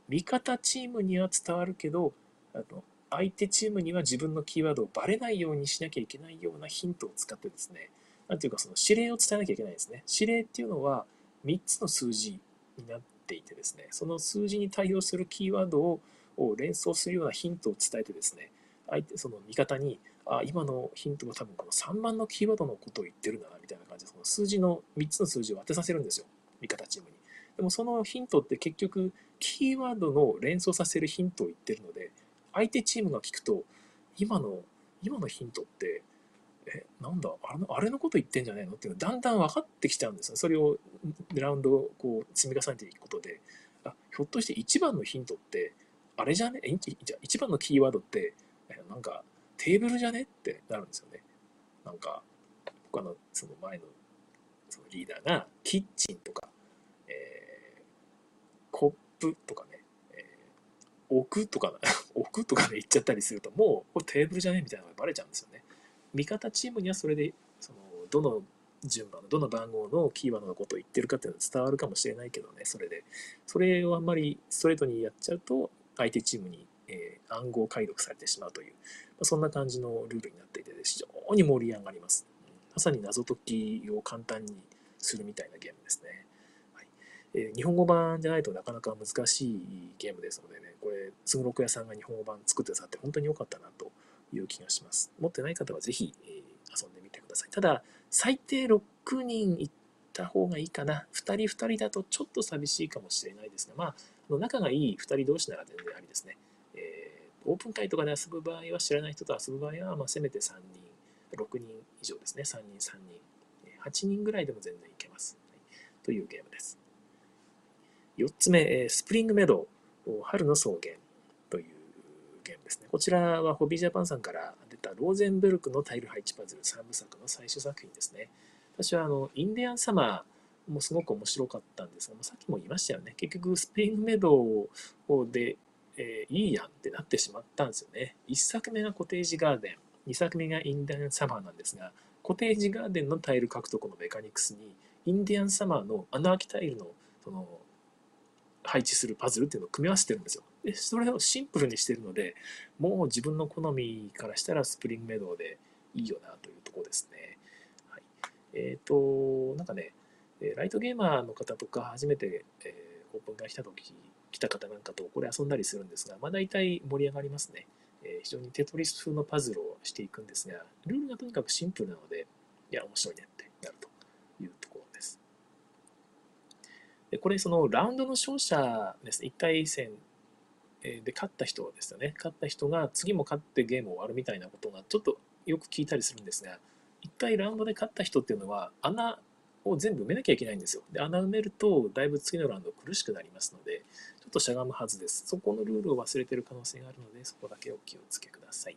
味方チームには伝わるけど、あの相手チームには自分のキーワードをバレないようにしなきゃいけないようなヒントを使ってですね、なんていうかその指令を伝えなきゃいけないんですね。指令っていうのは3つの数字になっていてですね、その数字に対応するキーワードを連想するようなヒントを伝えてですね、相手、その味方に、あ、今のヒントは多分この3番のキーワードのことを言ってるな、みたいな感じで、その数字の3つの数字を当てさせるんですよ。味方チームに。でもそのヒントって結局、キーワードの連想させるヒントを言ってるので、相手チームが聞くと、今の、今のヒントって、え、なんだ、あのあれのこと言ってんじゃないの？っていうのだんだん分かってきちゃうんですよ。それをラウンドをこう積み重ねていくことで、あ、ひょっとして一番のヒントって、あれじゃね？えじゃ一番のキーワードって、なんかテーブルじゃね？ってなるんですよね。なんか、他のその前のそのリーダーがキッチンとかプとかね、えー、置くとか、置くとかで言っちゃったりすると、もうこれテーブルじゃねみたいなのがバレちゃうんですよね。味方チームにはそれで、その、どの順番の、どの番号のキーワードのことを言ってるかっていうのは伝わるかもしれないけどね、それで。それをあんまりストレートにやっちゃうと、相手チームに、えー、暗号解読されてしまうという、まあ、そんな感じのルールになっていて、非常に盛り上がります。まさに謎解きを簡単にするみたいなゲームですね。えー、日本語版じゃないとなかなか難しいゲームですのでね、これ、すぐろく屋さんが日本語版作ってくださって本当に良かったなという気がします。持ってない方はぜひ、えー、遊んでみてください。ただ、最低6人行った方がいいかな。2人2人だとちょっと寂しいかもしれないですが、まあ、の仲がいい2人同士なら全然ありですね。えー、オープン会とかで遊ぶ場合は知らない人と遊ぶ場合は、まあ、せめて3人、6人以上ですね。3人、3人。8人ぐらいでも全然いけます。はい、というゲームです。4つ目、スプリングメドウ、春の草原というゲームですね。こちらはホビージャパンさんから出たローゼンベルクのタイル配置パズル3部作の最終作品ですね。私はあのインディアンサマーもすごく面白かったんですが、さっきも言いましたよね。結局スプリングメドウで、えー、いいやんってなってしまったんですよね。1作目がコテージガーデン、2作目がインディアンサマーなんですが、コテージガーデンのタイル獲得のメカニクスに、インディアンサマーの穴開きタイルのその配置するパズルっていうのを組み合わせてるんですよ。で、それをシンプルにしてるので、もう自分の好みからしたらスプリングメドウでいいよなというとこですね。はい。えっ、ー、と、なんかね、ライトゲーマーの方とか、初めて、えー、オープンが来た時、来た方なんかとこれ遊んだりするんですが、まあ大体盛り上がりますね。えー、非常にテトリス風のパズルをしていくんですが、ルールがとにかくシンプルなので、いや、面白いねってなるというところで、これ、そのラウンドの勝者ですね、1回戦で勝った人ですよね、勝った人が次も勝ってゲームを終わるみたいなことがちょっとよく聞いたりするんですが、1回ラウンドで勝った人っていうのは穴を全部埋めなきゃいけないんですよ。で、穴埋めるとだいぶ次のラウンド苦しくなりますので、ちょっとしゃがむはずです。そこのルールを忘れてる可能性があるので、そこだけお気をつけください。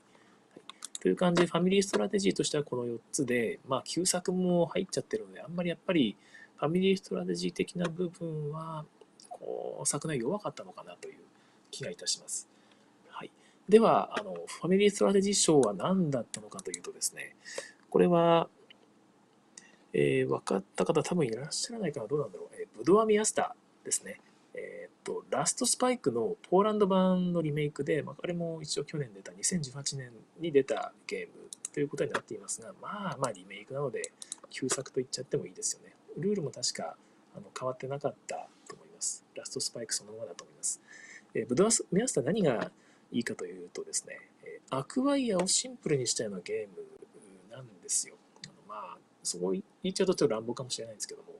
はい、という感じで、ファミリーストラテジーとしてはこの4つで、まあ、旧作も入っちゃってるので、あんまりやっぱりファミリーストラテジー的な部分は、こう、昨年弱かったのかなという気がいたします。はい。では、あの、ファミリーストラテジー賞は何だったのかというとですね、これは、えー、分かった方多分いらっしゃらないかな、どうなんだろう。えー、ブドワミアスターですね。えっ、と、ラストスパイクのポーランド版のリメイクで、まあ、あれも一応去年出た、2018年に出たゲームということになっていますが、まあまあリメイクなので、旧作と言っちゃってもいいですよね。ルールも確かあの変わってなかったと思います。ラストスパイクそのままだと思います。えー、ブドワミアスター何がいいかというとですね、えアクワイアをシンプルにしたようなゲームなんですよ。あのまあ、そう言っちゃうとちょっと乱暴かもしれないんですけども、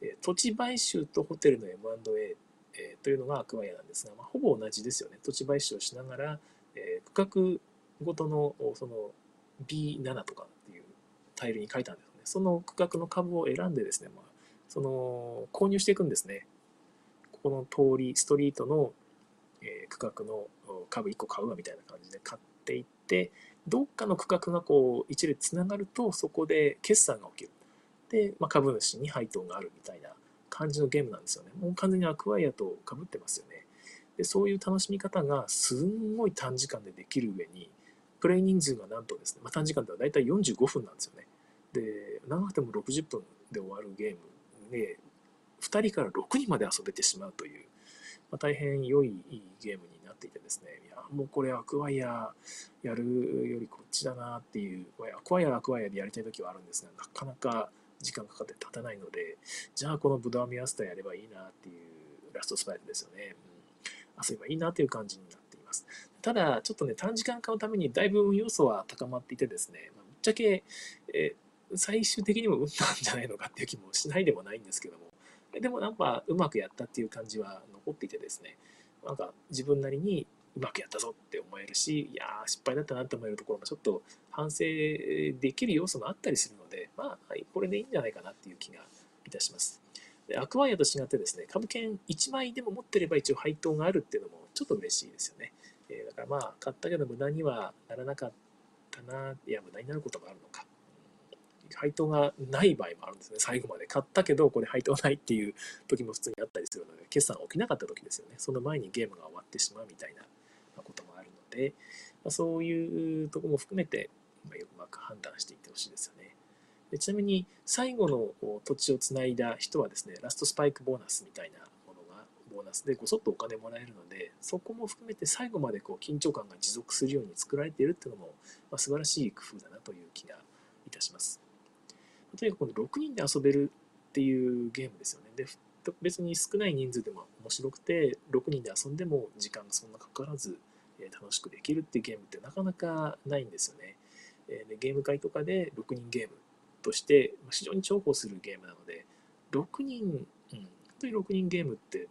え土地買収とホテルの M&A、えというのがアクワイアなんですが、まあ、ほぼ同じですよね。土地買収をしながら、え区画ごとのその B7 とかっていうタイルに書いたんですね。その区画の株を選んでですね、まあ、その購入していくんですね。ここの通り、ストリートの、え区画の株1個買うわみたいな感じで買っていって、どっかの区画がこう一列つながると、そこで決算が起きる。で、まあ、株主に配当があるみたいな感じのゲームなんですよね。もう完全にアクワイアと被ってますよね。で、そういう楽しみ方がすんごい短時間でできる上に、プレイ人数がなんとですね、まあ、短時間ではだいたい45分なんですよね。で、長くても60分で終わるゲームで、2人から6人まで遊べてしまうという、まあ、大変良いゲームになっていてですね、いや、もうこれアクワイアやるよりこっちだなっていう、アクワイアアクワイアでやりたい時はあるんですが、なかなか時間かかって立たないので、じゃあこのブドアミアスターやればいいなっていうラストスパイクですよね。うん、遊べばいいなっていう感じになっています。ただ、ちょっとね、短時間買うためにだいぶ運要素は高まっていてですね、ぶっちゃけ、え最終的にも運なんじゃないのかっていう気もしないでもないんですけども、でもなんかうまくやったっていう感じは残っていてですね、なんか自分なりにうまくやったぞって思えるし、いやー失敗だったなって思えるところもちょっと反省できる要素もあったりするので、まあ、はい、これでいいんじゃないかなっていう気がいたします。でアクワイアと違ってですね、株券1枚でも持ってれば一応配当があるっていうのもちょっと嬉しいですよね。えー、だからまあ、買ったけど無駄にはならなかったな、いや、無駄になることもあるのか。配当がない場合もあるんですね。最後まで買ったけど、これ配当ないっていう時も普通にあったりするので、決算起きなかった時ですよね。その前にゲームが終わってしまうみたいなこともあるので、まあ、そういうとこも含めて、まあ、うまく判断していってほしいですよね。でちなみに、最後の土地をつないだ人はですね、ラストスパイクボーナスみたいな、ボーナスでごそっとお金もらえるので、そこも含めて最後までこう緊張感が持続するように作られているっていうのも、まあ、素晴らしい工夫だなという気がいたします。とにかくこの6人で遊べるっていうゲームですよね。で、別に少ない人数でも面白くて、6人で遊んでも時間がそんなかからず、楽しくできるっていうゲームってなかなかないんですよね。でゲーム会とかで6人ゲームとして非常に重宝するゲームなので、6人、うん、本当に6人ゲームって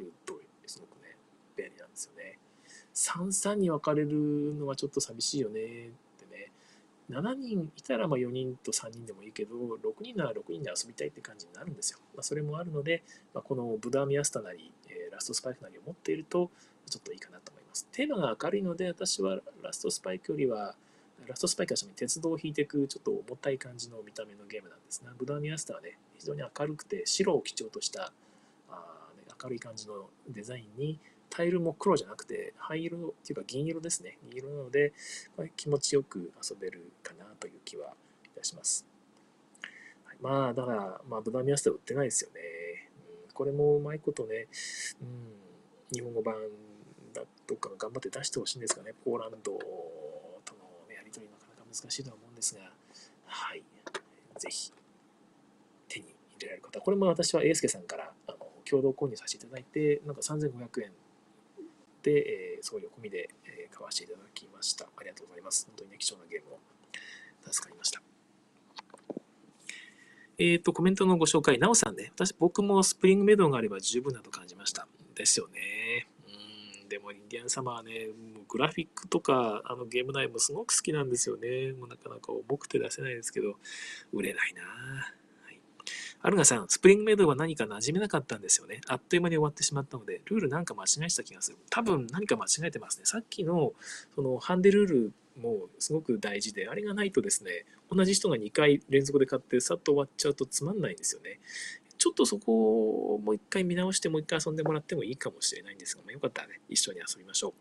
るとすごくね、便利なんですよね。3、3に分かれるのはちょっと寂しいよねってね7人いたらま4人と3人でもいいけど、6人なら6人で遊びたいって感じになるんですよ。まあ、それもあるので、まあ、このブダミアスタなり、えー、ラストスパイクなりを持っていると、ちょっといいかなと思います。テーマが明るいので、私はラストスパイクよりは、ラストスパイクはちなみに鉄道を引いていくちょっと重たい感じの見た目のゲームなんですが、ブダミアスタはね、非常に明るくて白を基調とした、明るい感じのデザインに、タイルも黒じゃなくて灰色っていうか銀色ですね。銀色なので、まあ、気持ちよく遊べるかなという気はいたします。はい、まあ、だから、まあ、ブダミアスタ売ってないですよね。うん、これもうまいことね、うん、日本語版だとか頑張って出してほしいんですかね。ポーランドとのやり取りなかなか難しいとは思うんですが、はい。ぜひ、手に入れられる方。これも私は英介さんからあの共同購入させていただいて、なんか3500円で、えー、送料込みで、えー、買わせていただきました。ありがとうございます。本当にね、貴重なゲームを助かりました。えっ、ー、と、コメントのご紹介、なおさんね、私、僕もスプリングメドウがあれば十分だと感じました。ですよね。うん、でも、インディアンサマーね、もうグラフィックとか、あのゲーム内もすごく好きなんですよね。もうなかなか重くて出せないですけど、売れないなアルガさん、スプリングメイドは何か馴染めなかったんですよね。あっという間に終わってしまったので、ルールなんか間違えした気がする。多分何か間違えてますね。さっきの、その、ハンデルールもすごく大事で、あれがないとですね、同じ人が2回連続で買って、さっと終わっちゃうとつまんないんですよね。ちょっとそこをもう一回見直して、もう一回遊んでもらってもいいかもしれないんですが、まあ、よかったらね、一緒に遊びましょう。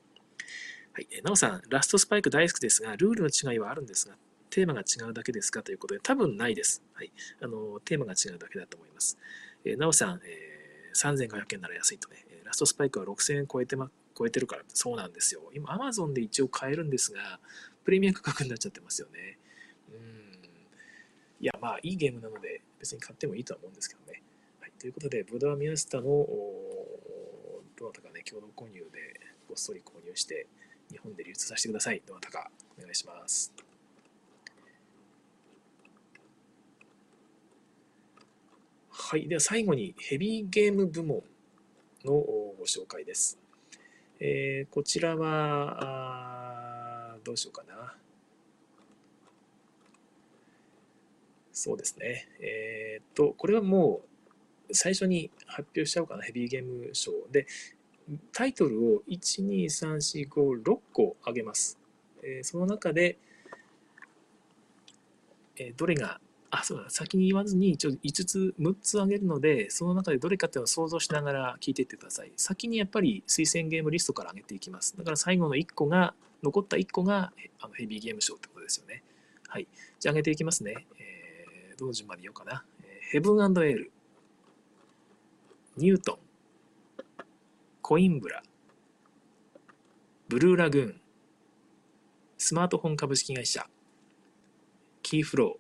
はい。なおさん、ラストスパイク大好きですが、ルールの違いはあるんですが、テーマが違うだけですかということで、多分ないです。はい。あの、テーマが違うだけだと思います。えー、なおさん、えー、3500円なら安いとね、ラストスパイクは6000円超えてま、超えてるから、そうなんですよ。今、アマゾンで一応買えるんですが、プレミア価格になっちゃってますよね。うん。いや、まあ、いいゲームなので、別に買ってもいいとは思うんですけどね。はい。ということで、ブドウミヤスタの、どなたかね、共同購入で、こっそり購入して、日本で流通させてください。どなたか、お願いします。はい。では最後にヘビーゲーム部門のご紹介です。えー、こちらは、どうしようかな。そうですね。えー、っと、これはもう最初に発表しちゃおうかな。ヘビーゲーム賞で、タイトルを1、2、3、4、5、6個あげます。えー、その中で、えー、どれがあ、そうだ、先に言わずに一応5つ、6つあげるので、その中でどれかっていうのを想像しながら聞いていってください。先にやっぱり推薦ゲームリストから上げていきます。だから最後の1個が、残った1個があのヘビーゲーム賞ってことですよね。はい。じゃあ上げていきますね。えー、どの順番で言おうかな。えー、ヘブンエール、ニュートン、コインブラ、ブルーラグーン、スマートフォン株式会社、キーフロー、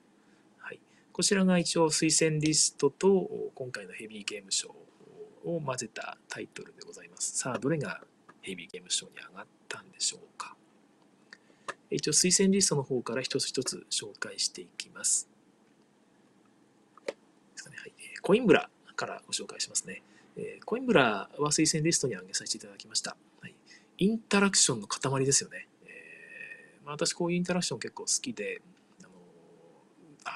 こちらが一応推薦リストと今回のヘビーゲーム賞を混ぜたタイトルでございます。さあ、どれがヘビーゲーム賞に上がったんでしょうか。一応推薦リストの方から一つ一つ紹介していきます。コインブラからご紹介しますね。コインブラは推薦リストに挙げさせていただきました。インタラクションの塊ですよね。えま、私こういうインタラクション結構好きで、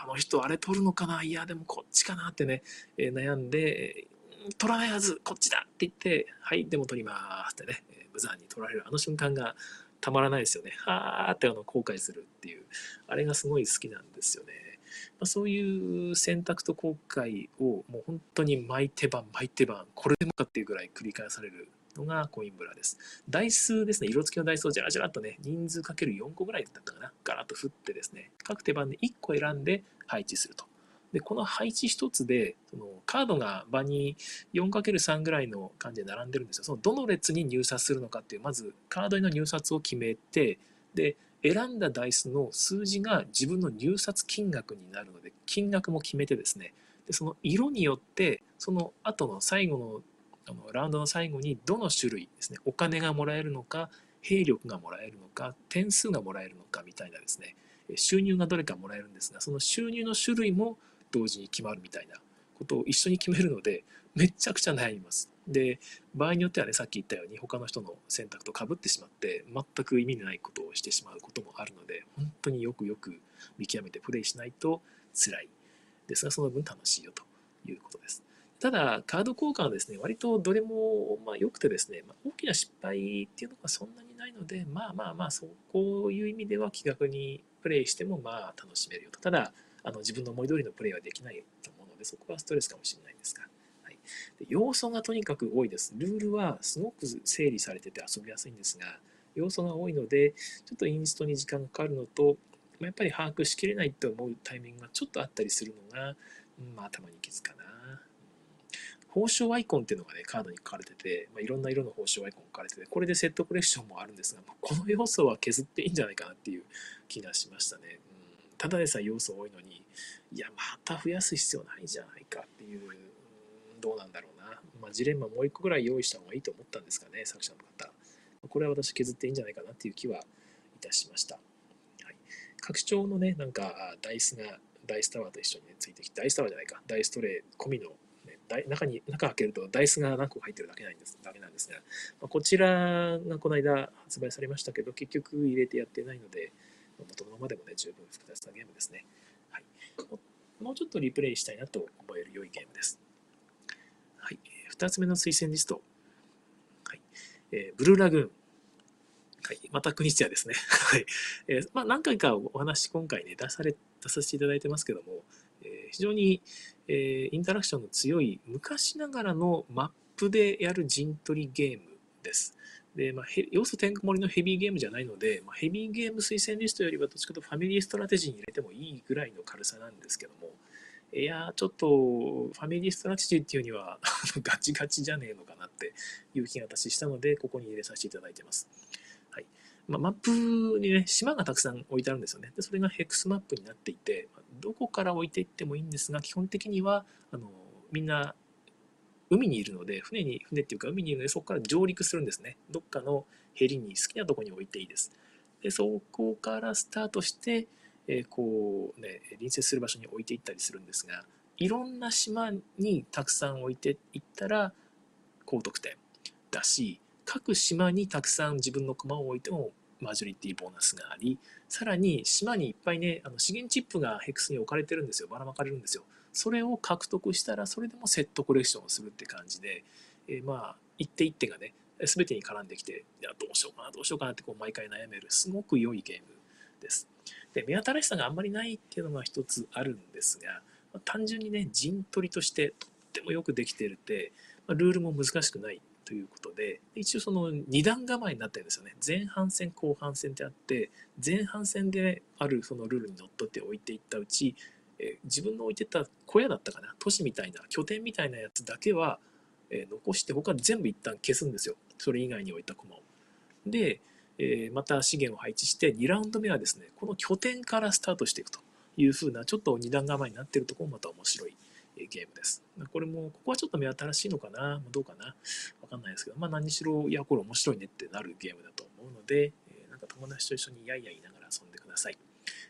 あの人あれ取るのかな？いやでもこっちかなってね、えー、悩んで、取らないはずこっちだって言ってはいでも取りますってね、えー、無残に取られるあの瞬間がたまらないですよね。はーってあの後悔するっていう。あれがすごい好きなんですよね、まあ、そういう選択と後悔をもう本当に巻いてば巻いてばこれでもかっていうぐらい繰り返されるのがコインブラです。台数ですね、色付きの台数をじゃらじゃらっとね、人数かける4個ぐらいだったかな、ガラッと振ってですね、各手番で1個選んで配置すると。で、この配置1つで、そのカードが場に 4×3 ぐらいの感じで並んでるんですよ。そのどの列に入札するのかっていう、まずカードの入札を決めて、で、選んだダイスの数字が自分の入札金額になるので、金額も決めてですね、でその色によって、その後の最後のラウンドの最後にどの種類ですねお金がもらえるのか兵力がもらえるのか点数がもらえるのかみたいなですね収入がどれかもらえるんですがその収入の種類も同時に決まるみたいなことを一緒に決めるのでめちゃくちゃ悩みます。で場合によってはねさっき言ったように他の人の選択とかぶってしまって全く意味のないことをしてしまうこともあるので本当によくよく見極めてプレイしないと辛いですがその分楽しいよということです。ただ、カード交換はですね、割とどれもまあ良くてですね、まあ、大きな失敗っていうのがそんなにないので、まあまあまあ、そうこういう意味では気楽にプレイしてもまあ楽しめるよと。ただ、あの自分の思い通りのプレイはできないと思うので、そこはストレスかもしれないんですが。はい、で要素がとにかく多いです。ルールはすごく整理されてて遊びやすいんですが、要素が多いので、ちょっとインストに時間がかかるのとま、やっぱり把握しきれないと思うタイミングがちょっとあったりするのが、うんまあ、頭に気づかな。報奨アイコンっていうのがね、カードに書かれてて、まあ、いろんな色の報奨アイコン書かれてて、これでセットコレクションもあるんですが、まあ、この要素は削っていいんじゃないかなっていう気がしましたね。うん、ただでさえ要素多いのに、いや、また増やす必要ないんじゃないかっていう、うん、どうなんだろうな。まあ、ジレンマもう一個ぐらい用意した方がいいと思ったんですかね、作者の方。これは私削っていいんじゃないかなっていう気はいたしました。はい、拡張のね、なんか、ダイスが、ダイスタワーと一緒に、ね、ついてきて、ダイスタワーじゃないか、ダイストレイ込みの中に、中開けるとダイスが何個入ってるだけなんです、だけなんですが、まあ、こちらがこの間発売されましたけど、結局入れてやってないので、元のままでもね、十分複雑なゲームですね。はい。もうちょっとリプレイしたいなと思える良いゲームです。はい。二つ目の推薦リスト。はい。えー、ブルーラグーン。はい。またクニチアですね。はい。えー、まあ、何回かお話今回ね、出され、出させていただいてますけども、えー、非常に、えー、インタラクションの強い昔ながらのマップでやる陣取りゲームです。で、まあ、要素てんこ盛りのヘビーゲームじゃないので、まあ、ヘビーゲーム推薦リストよりはどっちかとファミリーストラテジーに入れてもいいぐらいの軽さなんですけども、いやちょっとファミリーストラテジーっていうには ガチガチじゃねえのかなっていう気が私したので、ここに入れさせていただいてます。はいまあ、マップにね、島がたくさん置いてあるんですよね。でそれがヘックスマップになっていて、どこから置いていってもいいんですが、基本的にはあのみんな海にいるので、船に、船っていうか海にいるので、そこから上陸するんですね。どっかのヘリに好きなとこに置いていいです。で、そこからスタートして、えー、こうね、隣接する場所に置いていったりするんですが、いろんな島にたくさん置いていったら高得点だし、各島にたくさん自分の駒を置いてもマジョリティボーナスがあり、さらに島にいっぱいね、あの資源チップがヘックスに置かれてるんですよ。ばらまかれるんですよ。それを獲得したら、それでもセットコレクションをするって感じで、えー、まあ、一手一手がね、全てに絡んできて、いや、どうしようかな、どうしようかなってこう毎回悩める、すごく良いゲームです。で、目新しさがあんまりないっていうのが一つあるんですが、ま、単純にね、陣取りとしてとってもよくできてるって、ルールも難しくないということで、一応その2段構えになってるんですよね。前半戦、後半戦ってあって、前半戦であるそのルールにのっとって置いていったうち、え自分の置いてた小屋だったかな都市みたいな拠点みたいなやつだけは、え残して他全部一旦消すんですよそれ以外に置いた駒をで、えまた資源を配置して2ラウンド目はですねこの拠点からスタートしていくというふうなちょっと二段構えになってるとこもまた面白いゲームです。これも、ここはちょっと目新しいのかなどうかなかんないですけど、まあ何しろ、いや、これ面白いねってなるゲームだと思うので、なんか友達と一緒にやいや言いながら遊んでください。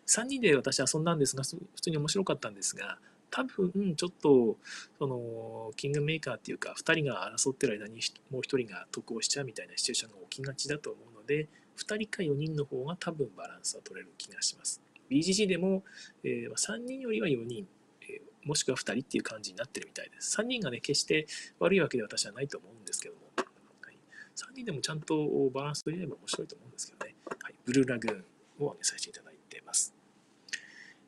3人で私遊んだんですが、普通に面白かったんですが、多分ちょっとそのキングメーカーっていうか2人が争ってる間にもう1人が得をしちゃうみたいなシチュエーションが起きがちだと思うので2人か4人の方が多分バランスは取れる気がします BGG でも、えー、3人よりは4人、もしくは2人っていう感じになってるみたいです。3人がね決して悪いわけで私はないと思うんですけども、はい、3人でもちゃんとバランス取れれば面白いと思うんですけどね、はい、ブルーラグーンを挙げさせていただいてます。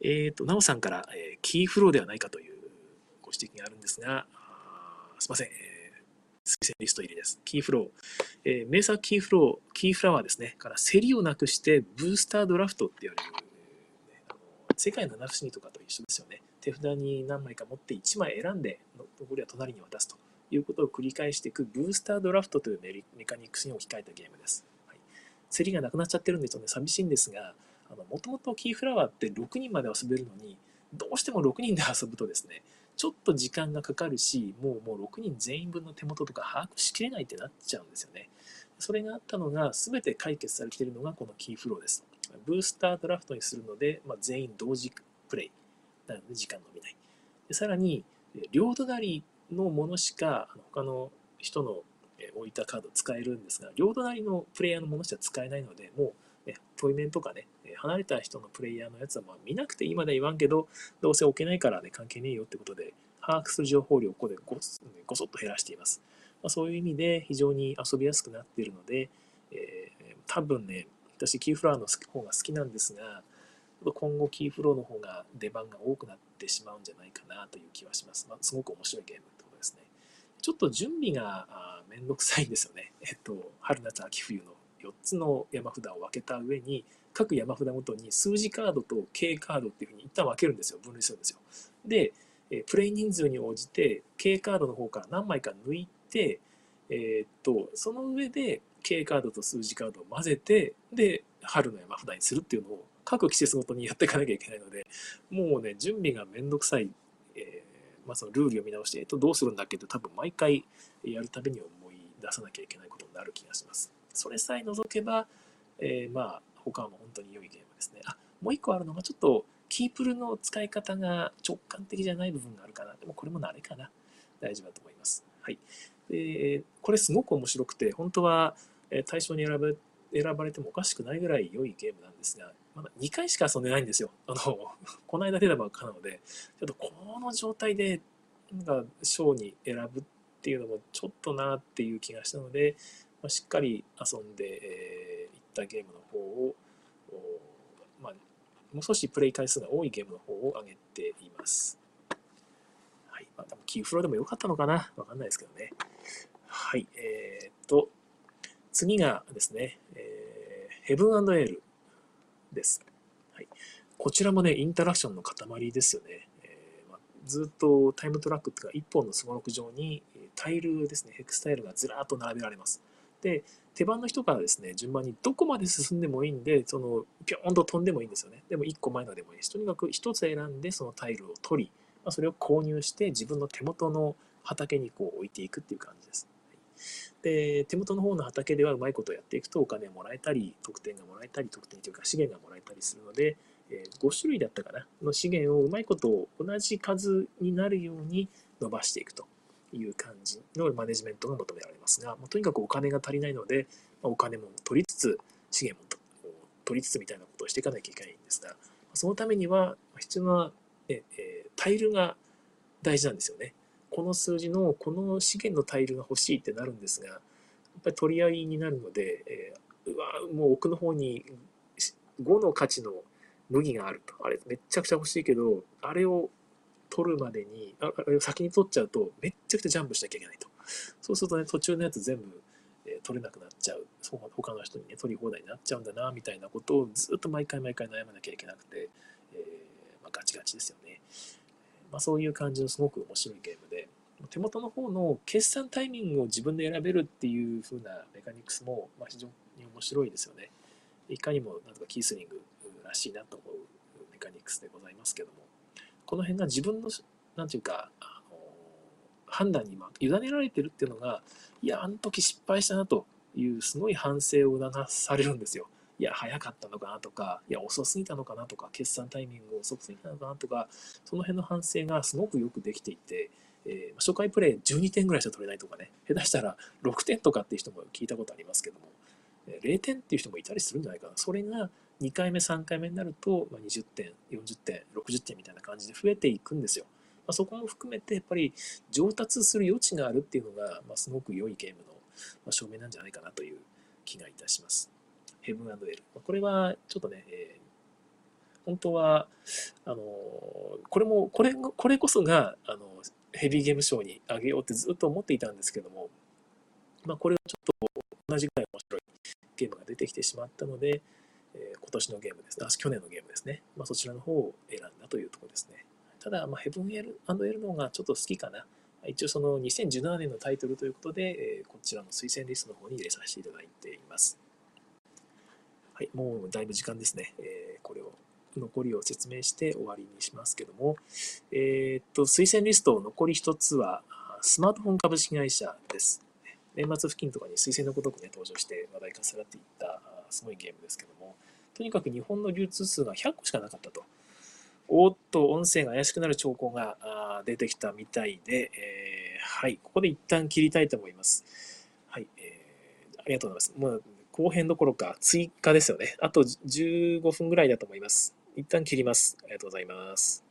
えっ、ー、と、なおさんから、えー、キーフローではないかというご指摘があるんですが、すいません、えー、推薦リスト入りです。キーフロー。えー、名作キーフロー、キーフラワーですね。から、競りをなくしてブースタードラフトって言われる、世界の七不思議とかと一緒ですよね。手札に何枚か持って1枚選んで、残りは隣に渡すということを繰り返していくブースタードラフトというメカニクスに置き換えたゲームです。はい、競りがなくなっちゃってるんで、ちょっとね、寂しいんですが、もともとキーフラワーって6人まで遊べるのに、どうしても6人で遊ぶとですね、ちょっと時間がかかるし、もうもう6人全員分の手元とか把握しきれないってなっちゃうんですよね。それがあったのが、全て解決されているのがこのキーフローです。ブースタードラフトにするので、まあ、全員同時プレイなので時間伸びない。でさらに、両隣のものしか他の人の置いたカード使えるんですが、両隣のプレイヤーのものしか使えないので、もう、ね、対面とかね、離れた人のプレイヤーのやつはまあ見なくていいまで言わんけど、どうせ置けないからね、関係ねえよってことで、把握する情報量をここでごごそっと減らしています。まあ、そういう意味で非常に遊びやすくなっているので、えー、多分ね、私キーフラーの方が好きなんですが、今後キーフローの方が出番が多くなってしまうんじゃないかなという気はします。まあ、すごく面白いゲームってことですね。ちょっと準備がめんどくさいんですよね。えっと、春夏秋冬の4つの山札を分けた上に、各山札ごとに数字カードと K カードっていうふうに一旦分けるんですよ。分類するんですよ。で、プレイ人数に応じて K カードの方から何枚か抜いて、え、っと、その上で K カードと数字カードを混ぜて、で、春の山札にするっていうのを各季節ごとにやっていかなきゃいけないので、もうね、準備がめんどくさい、えー、まあ、そのルール読み直して、えっと、どうするんだっけって多分毎回やるたびに思い出さなきゃいけないことになる気がします。それさえ除けば、えー、まあ、他はもう本当に良いゲームですね。あ、もう一個あるのがちょっとキープルの使い方が直感的じゃない部分があるかな。でもこれも慣れかな。大丈夫だと思います。はい。で、これすごく面白くて、本当は対象に選ば選ばれてもおかしくないぐらい良いゲームなんですが、まだ2回しか遊んでないんですよ。あの、この間出たばっかなので、ちょっとこの状態で、なんか、賞に選ぶっていうのもちょっとなっていう気がしたので、まあ、しっかり遊んでい、えー、ったゲームの方を、まあ、もう少しプレイ回数が多いゲームの方を上げています。はい。まあ、多分キーフローでも良かったのかなわかんないですけどね。はい。えー、っと、次がですね、えー、ヘブンエールです。はい。こちらもね、インタラクションの塊ですよね。えま、ずっとタイムトラックっていうか、一本のすごろく上にタイルですね、ヘクスタイルがずらっと並べられます。で、手番の人からですね、順番にどこまで進んでもいいんで、その、ぴょんと飛んでもいいんですよね。でも1個前のでもいいし、とにかく1つ選んでそのタイルを取り、まあ、それを購入して自分の手元の畑にこう置いていくっていう感じです。で、手元の方の畑ではうまいことやっていくとお金もらえたり、得点がもらえたり、得点というか資源がもらえたりするので、え5種類だったかな、の資源をうまいことを同じ数になるように伸ばしていくと。いう感じのマネジメントが求められますが、もうとにかくお金が足りないので、まお金も取りつつ、資源も取りつつみたいなことをしていかなきゃいけないんですが、そのためには必要な、ええタイルが大事なんですよね。この数字のこの資源のタイルが欲しいってなるんですが、やっぱり取り合いになるので、えー、うわもう奥の方に5の価値の麦があると。あれめっちゃくちゃ欲しいけど、あれを取るまでに、あれを先に取っちゃうと、めっちゃくちゃジャンプしなきゃいけないと。そうするとね、途中のやつ全部、えー、取れなくなっちゃう。そう他の人にね、取り放題になっちゃうんだな、みたいなことをずっと毎回毎回悩まなきゃいけなくて、えー、まあ、ガチガチですよね。まあ、そういう感じのすごく面白いゲームで、手元の方の決算タイミングを自分で選べるっていう風なメカニクスも、まあ、非常に面白いですよね。いかにもなんとかキースリングらしいなと思うメカニクスでございますけども、この辺が自分の、なんていうか、あの判断に委ねられてるっていうのが、いや、あの時失敗したなというすごい反省を促されるんですよ。いや、早かったのかなとか、いや、遅すぎたのかなとか、決算タイミング遅すぎたのかなとか、その辺の反省がすごくよくできていて、えー、初回プレイ12点ぐらいしか取れないとかね、下手したら6点とかっていう人も聞いたことありますけども、0点っていう人もいたりするんじゃないかな。それが2回目、3回目になると、ま20点、40点、60点みたいな感じで増えていくんですよ。まあ、そこも含めて、やっぱり上達する余地があるっていうのが、まあ、すごく良いゲームの、証明なんじゃないかなという気がいたします。ヘブンエル。これはちょっとね、えー、本当は、あのこれも、これ、これこそが、あのヘビーゲームショーにあげようってずっと思っていたんですけども、まあ、これはちょっと同じぐらい面白いゲームが出てきてしまったので、えー、今年のゲームですね、去年のゲームですね、まあ、そちらの方を選んだというところですね。ただ、まあ、ヘブンエルエルの方がちょっと好きかな。一応その2017年のタイトルということで、えー、こちらの推薦リストの方に入れさせていただいています。はい、もうだいぶ時間ですね。えー、これを残りを説明して終わりにしますけども、えー、っと、推薦リスト残り一つは、スマートフォン株式会社です。年末付近とかに推薦のごとくね、登場して話題化されていったすごいゲームですけども、とにかく日本の流通数が100個しかなかったと。おっと、音声が怪しくなる兆候が出てきたみたいで、えー、はい、ここで一旦切りたいと思います。はい、えー、ありがとうございます。もう後編どころか追加ですよね。あと15分ぐらいだと思います。一旦切ります。ありがとうございます。